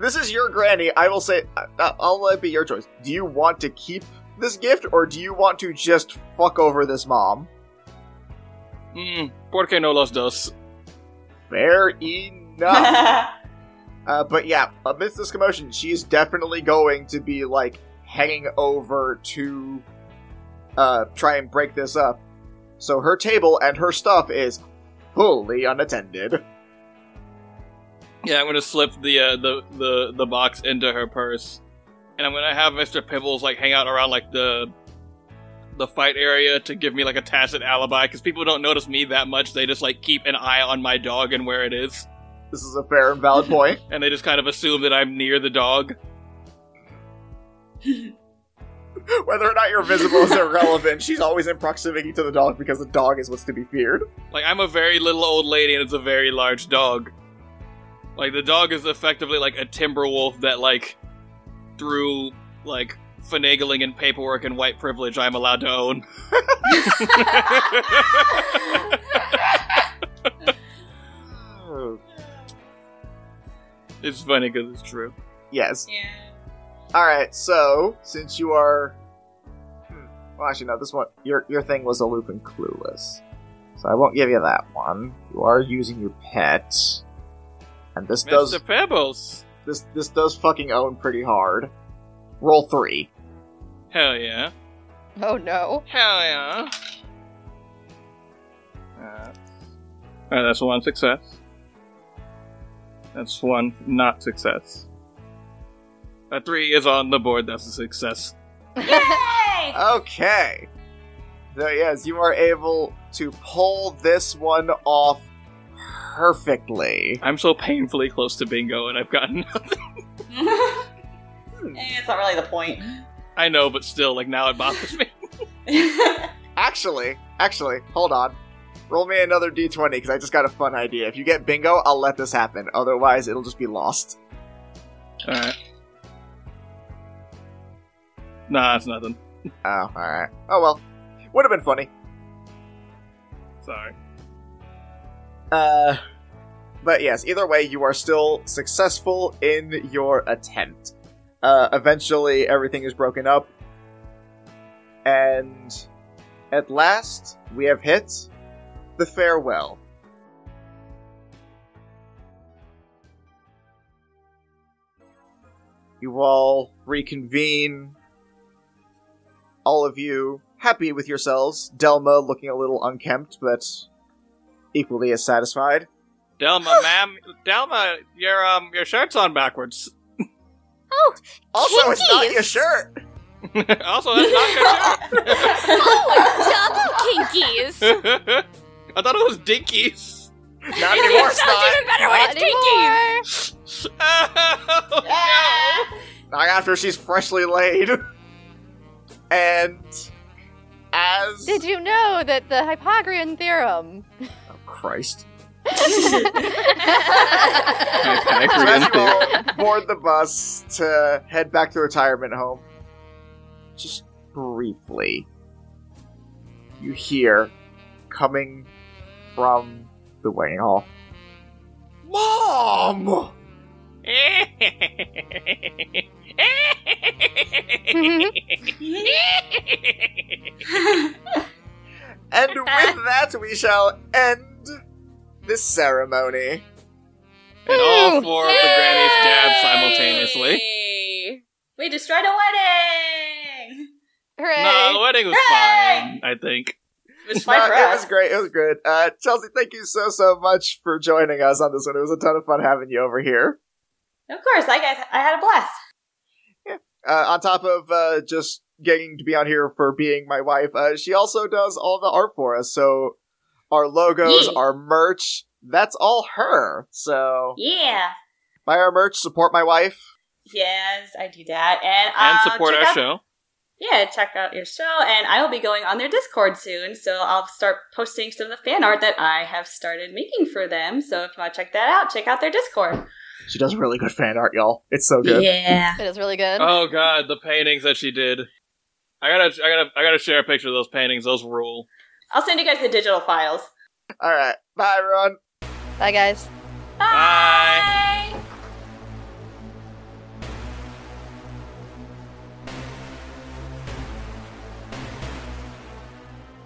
This is your granny. I will say, I- I'll let it be your choice. Do you want to keep this gift, or do you want to just fuck over this mom? Hmm. Por que no los dos? Fair enough. [LAUGHS] uh, but yeah, amidst this commotion, she is definitely going to be like heading over to uh, try and break this up. So her table and her stuff is fully unattended. Yeah, I'm gonna slip the uh, the the the box into her purse, and I'm gonna have Mister Pibbles like hang out around like the the fight area to give me like a tacit alibi because people don't notice me that much. They just like keep an eye on my dog and where it is, This is a fair and valid point. [LAUGHS] and they just kind of assume that I'm near the dog. [LAUGHS] Whether or not you're visible is irrelevant. She's always in proximity to the dog because the dog is what's to be feared. Like I'm a very little old lady and it's a very large dog. Like the dog is effectively like a timber wolf that like through like finagling and paperwork and white privilege I'm allowed to own. it's funny because it's true. Yes. Yeah. Alright, so, since you are. Well, actually, no, this one. Your, your thing was aloof and clueless. So I won't give you that one. You are using your pet. And this does. Mr. Pebbles. This, this does fucking own pretty hard. Roll three. Hell yeah. Oh no. Hell yeah. Uh, Alright, that's one success. That's one not success. A three is on the board, that's a success. Yay! [LAUGHS] Okay. So yes, you are able to pull this one off perfectly. I'm so painfully close to bingo and I've gotten [LAUGHS] nothing. [LAUGHS] Eh, it's not really the point. I know, but still, like now it bothers me. [LAUGHS] Actually, actually, hold on. Roll me another d20 because I just got a fun idea. If you get bingo, I'll let this happen. Otherwise, it'll just be lost. Alright. Nah, it's nothing. Oh, alright. Oh well. Would have been funny. Sorry. Uh, but yes, either way, you are still successful in your attempt. Uh, eventually, everything is broken up, and at last, we have hit the farewell. You all reconvene. All of you happy with yourselves. Delma looking a little unkempt, but equally as satisfied. Delma, [GASPS] ma'am, Delma, your um, your shirt's on backwards. Oh, also, it's not your shirt. [LAUGHS] also, that's not your shirt. Oh, double kinkies! [LAUGHS] I thought it was dinkies. Not anymore, Sounds even better when Not it's kinkies! anymore. [LAUGHS] Oh, Ah! Not after she's freshly laid. And as Did you know that the Hypogrean theorem? Christ. no. So as you all board the bus to head back to retirement home, just briefly, you hear coming from the waiting hall. Mom! [LAUGHS] And with that, we shall end this ceremony. and all four of the grannies dab simultaneously. We destroyed a wedding! Hooray! No, the wedding was Hooray! fine. I think. It was No, it was great. It was good. Uh, Chelsea, thank you so so much for joining us on this one. It was a ton of fun having you over here. Of course, I guys, I had a blast. Uh, on top of uh, just getting to be on here for being my wife, uh, she also does all the art for us. So our logos, Yee. our merch, that's all her. So Yeah. buy our merch, support my wife. Yes, I do that, and And uh, support our out- show. Yeah, check out your show, and I will be going on their Discord soon, so I'll start posting some of the fan art that I have started making for them. So if you want to check that out, check out their Discord. She does really good fan art, y'all. It's so good. Yeah. It is really good. Oh god, the paintings that she did. I gotta, I gotta, I gotta share a picture of those paintings. Those rule. I'll send you guys the digital files. All right, bye everyone. Bye, guys. Bye.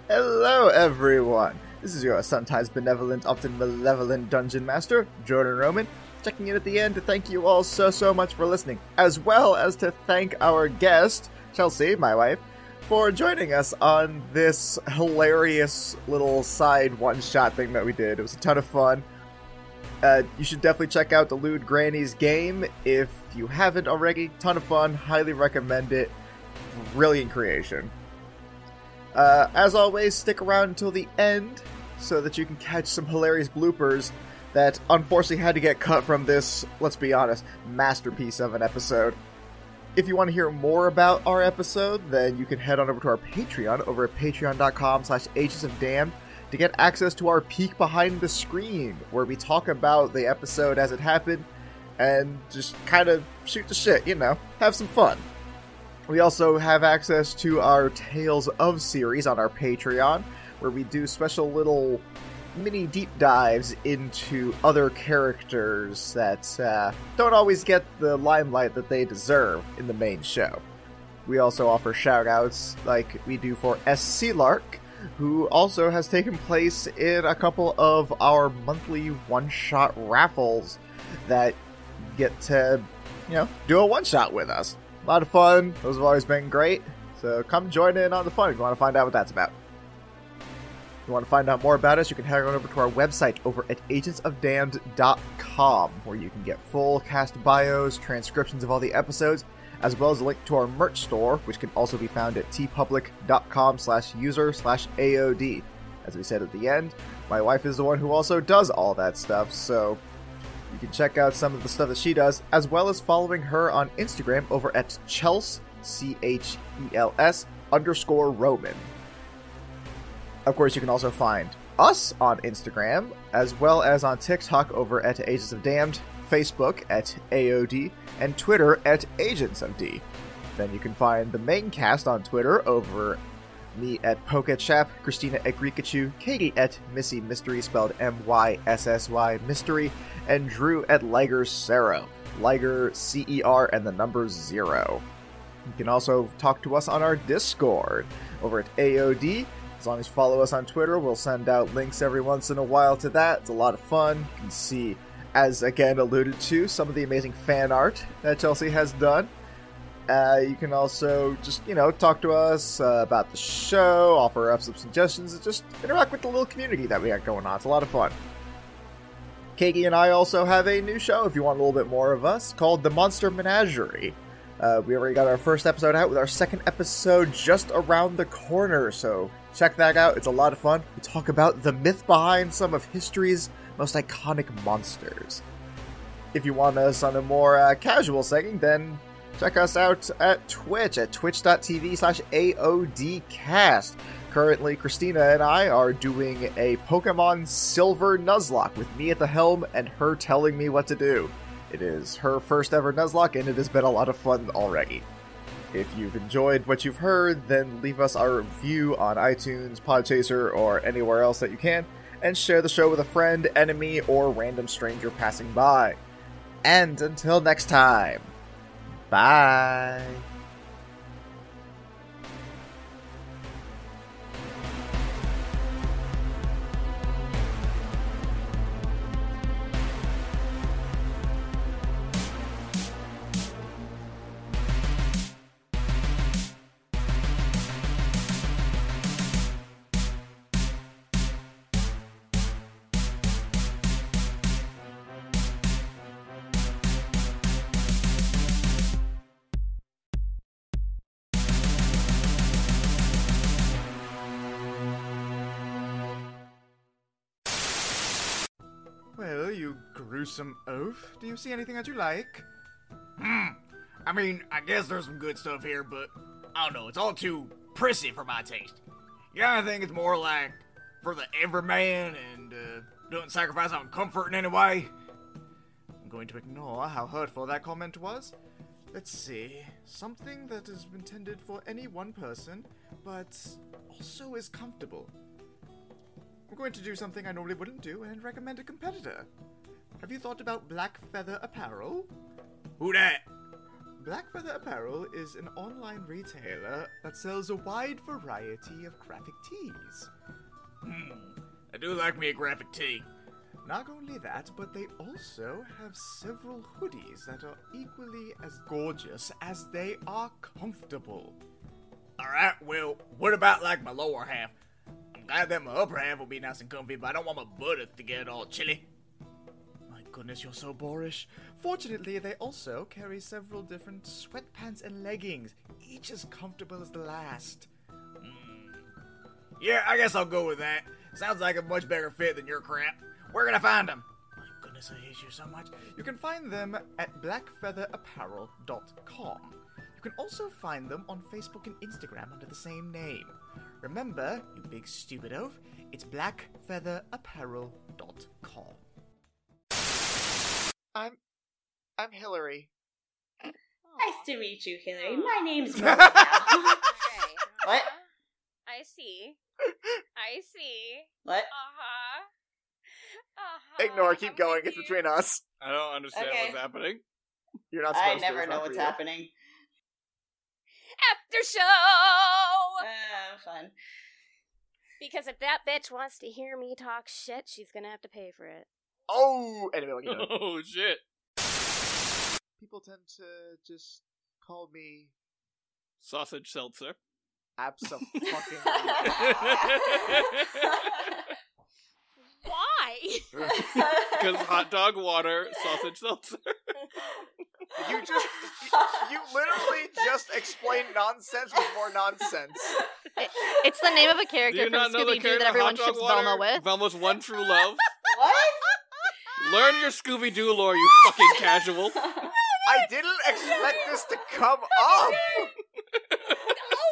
Hello, everyone. This is your sometimes benevolent, often malevolent dungeon master, Jordan Roman, checking in at the end to thank you all so, so much for listening, as well as to thank our guest, Chelsea, my wife, for joining us on this hilarious little side one shot thing that we did. It was a ton of fun. Uh, you should definitely check out the Lewd Granny's game if you haven't already. Ton of fun. Highly recommend it. Brilliant creation. Uh, as always, stick around until the end so that you can catch some hilarious bloopers that unfortunately had to get cut from this, let's be honest, masterpiece of an episode. If you want to hear more about our episode, then you can head on over to our Patreon over at patreon.com slash agents of damned to get access to our peek behind the screen, where we talk about the episode as it happened and just kind of shoot the shit, you know, have some fun. We also have access to our Tales of series on our Patreon, where we do special little mini deep dives into other characters that uh, don't always get the limelight that they deserve in the main show. We also offer shoutouts like we do for SC Lark, who also has taken place in a couple of our monthly one shot raffles that get to, you know, do a one shot with us. A lot of fun. Those have always been great. So come join in on the fun if you want to find out what that's about. If you want to find out more about us, you can head on over to our website over at agentsofdamned.com, where you can get full cast bios, transcriptions of all the episodes, as well as a link to our merch store, which can also be found at teepublic.com slash user slash AOD. As we said at the end, my wife is the one who also does all that stuff, so you can check out some of the stuff that she does, as well as following her on Instagram over at Chels, C H E L S, underscore Roman. Of course, you can also find us on Instagram, as well as on TikTok over at Agents of Damned, Facebook at AOD, and Twitter at Agents of D. Then you can find the main cast on Twitter over me at Pokechap, Christina at Greekachu, Katie at Myssy Mystery, spelled M Y S S Y Mystery, and Drew at Liger Cero. Liger C E R and the number zero. You can also talk to us on our Discord over at AOD. As long as you follow us on Twitter, we'll send out links every once in a while to that. It's a lot of fun. You can see, as again alluded to, some of the amazing fan art that Chelsea has done. Uh, you can also just, you know, talk to us uh, about the show, offer up some suggestions, and just interact with the little community that we got going on. It's a lot of fun. Kagi and I also have a new show, if you want a little bit more of us, called The Monster Menagerie. Uh, we already got our first episode out with our second episode just around the corner, so check that out. It's a lot of fun. We talk about the myth behind some of history's most iconic monsters. If you want us on a more uh, casual setting, then check us out at Twitch at twitch.tv slash AODcast. Currently, Christina and I are doing a Pokemon Silver Nuzlocke with me at the helm and her telling me what to do. It is her first ever Nuzlocke, and it has been a lot of fun already. If you've enjoyed what you've heard, then leave us our review on iTunes, Podchaser, or anywhere else that you can, and share the show with a friend, enemy, or random stranger passing by. And until next time, bye. Gruesome oaf. Do you see anything that you like? Hmm. I mean, I guess there's some good stuff here, but I don't know. It's all too prissy for my taste. Yeah, I think it's more like for the everyman and uh, doesn't sacrifice on comfort in any way. I'm going to ignore how hurtful that comment was. Let's see. Something that is intended for any one person, but also is comfortable. I'm going to do something I normally wouldn't do and recommend a competitor. Have you thought about Black Feather Apparel? Who that? Black Feather Apparel is an online retailer that sells a wide variety of graphic tees. Hmm. I do like me a graphic tee. Not only that, but they also have several hoodies that are equally as gorgeous as they are comfortable. Alright, well, what about like my lower half? I'm glad that my upper half will be nice and comfy, but I don't want my buttocks to get all chilly. Goodness, you're so boorish. Fortunately, they also carry several different sweatpants and leggings, each as comfortable as the last. Hmm. Yeah, I guess I'll go with that. Sounds like a much better fit than your crap. Where can I find them? My goodness, I hate you so much. You can find them at blackfeatherapparel.com. You can also find them on Facebook and Instagram under the same name. Remember, you big stupid oaf, it's blackfeatherapparel.com. I'm I'm Hillary. Nice to meet you, Hillary. My name's [LAUGHS] Maria. Okay. [LAUGHS] What? I see. [LAUGHS] I see. what? Uh-huh. Uh-huh. Ignore, keep I'm going. with It's you. between us. I don't understand Okay. what's happening. You're not I supposed to. never it's know not for what's you. happening. After show! Uh, fun. Because if that bitch wants to hear me talk shit, she's gonna have to pay for it. Oh, anyway, what you doing? Oh shit! People tend to just call me Sausage seltzer. absolutely. Why? [LAUGHS] Because hot dog water, sausage seltzer. [LAUGHS] you just you literally just explained nonsense with more nonsense. It's the name of a Do character you from not know the Scooby Doo character that everyone Hot Dog ships Water? Velma with. Velma's one true love. [LAUGHS] what? Learn your Scooby Doo lore, you fucking casual. [LAUGHS] I didn't expect this to come [LAUGHS] up. oh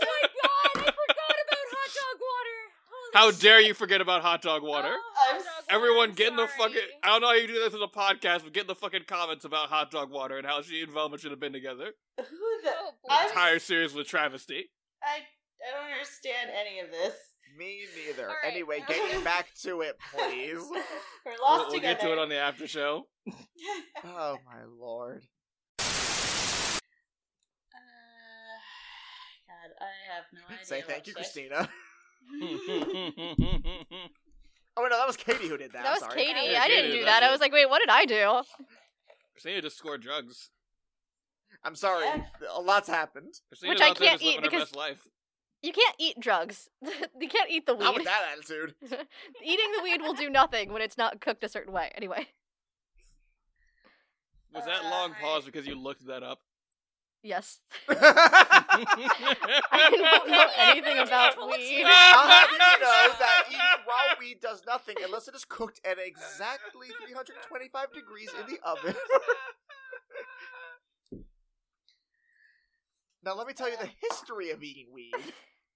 my god, I forgot about hot dog water. Holy How shit. dare you forget about hot dog water? Oh, hot dog water, Everyone I'm get in the sorry. fucking. I don't know how you do this in a podcast, but get in the fucking comments about hot dog water and how she and Velma should have been together. Who the? Oh, boy. Entire series with travesty. I I don't understand any of this. Me neither. All right. Anyway, getting back to it, please. [LAUGHS] We're We'll, we'll together. get to it on the after show. Oh my lord. Uh, God, I have no idea. Say thank you, to. Christina. [LAUGHS] [LAUGHS] Oh no, that was Katie who did that. That was sorry. Katie. Yeah, I Katie didn't do that. that I was like, wait, what did I do? Christina just scored drugs. I'm sorry. Yeah. A lot's happened. Christina's Which I can't eat because- life. You can't eat drugs. [LAUGHS] you can't eat the weed. Not with weed. that attitude. [LAUGHS] Eating the weed will do nothing when it's not cooked a certain way. Anyway, Was that Uh, long I- pause because you looked that up? yes. [LAUGHS] I'll don't know anything about weed. have you know that eating raw weed does nothing unless it is cooked at exactly 325 degrees in the oven. now let me tell you the history of eating weed.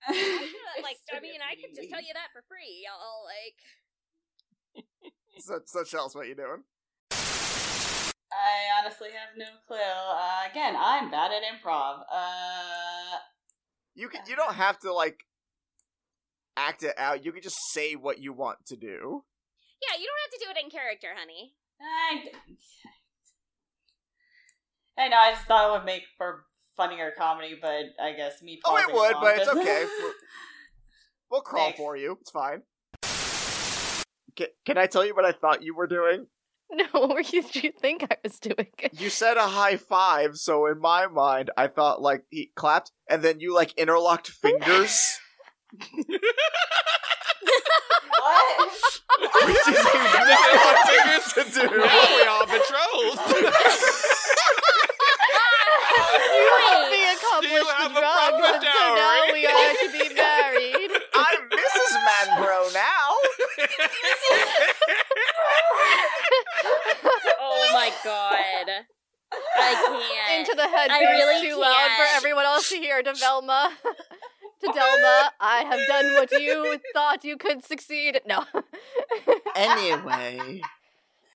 [LAUGHS] like, I mean, I can just tell you that for free. I'll, I'll like. [LAUGHS] So, so tell what you're doing. I honestly have no clue. Uh, again, I'm bad at improv. Uh, You can. You don't have to like act it out. You can just say what you want to do. Yeah, you don't have to do it in character, honey. I, [LAUGHS] I know. I just thought it would make for funnier comedy, but I guess me. Oh, it would, but it's okay. We'll, we'll [LAUGHS] crawl Thanks. for you. It's fine. Can, can I tell you what I thought you were doing? [LAUGHS] No, [LAUGHS] what were you, did you think I was doing? You said a high five, so in my mind, I thought like he clapped, and then you like interlocked fingers, what? which is a not fingers to do. now we are betrothed. you helped me Do you accomplish have the a drugs, proper and so now we are to be married. [LAUGHS] I'm Mrs. Manbro now. Oh my god. I can't. Into the head I bass really too loud for everyone else to hear. To Velma, [LAUGHS] to Delma, I have done what you thought you could succeed. No. [LAUGHS] Anyway,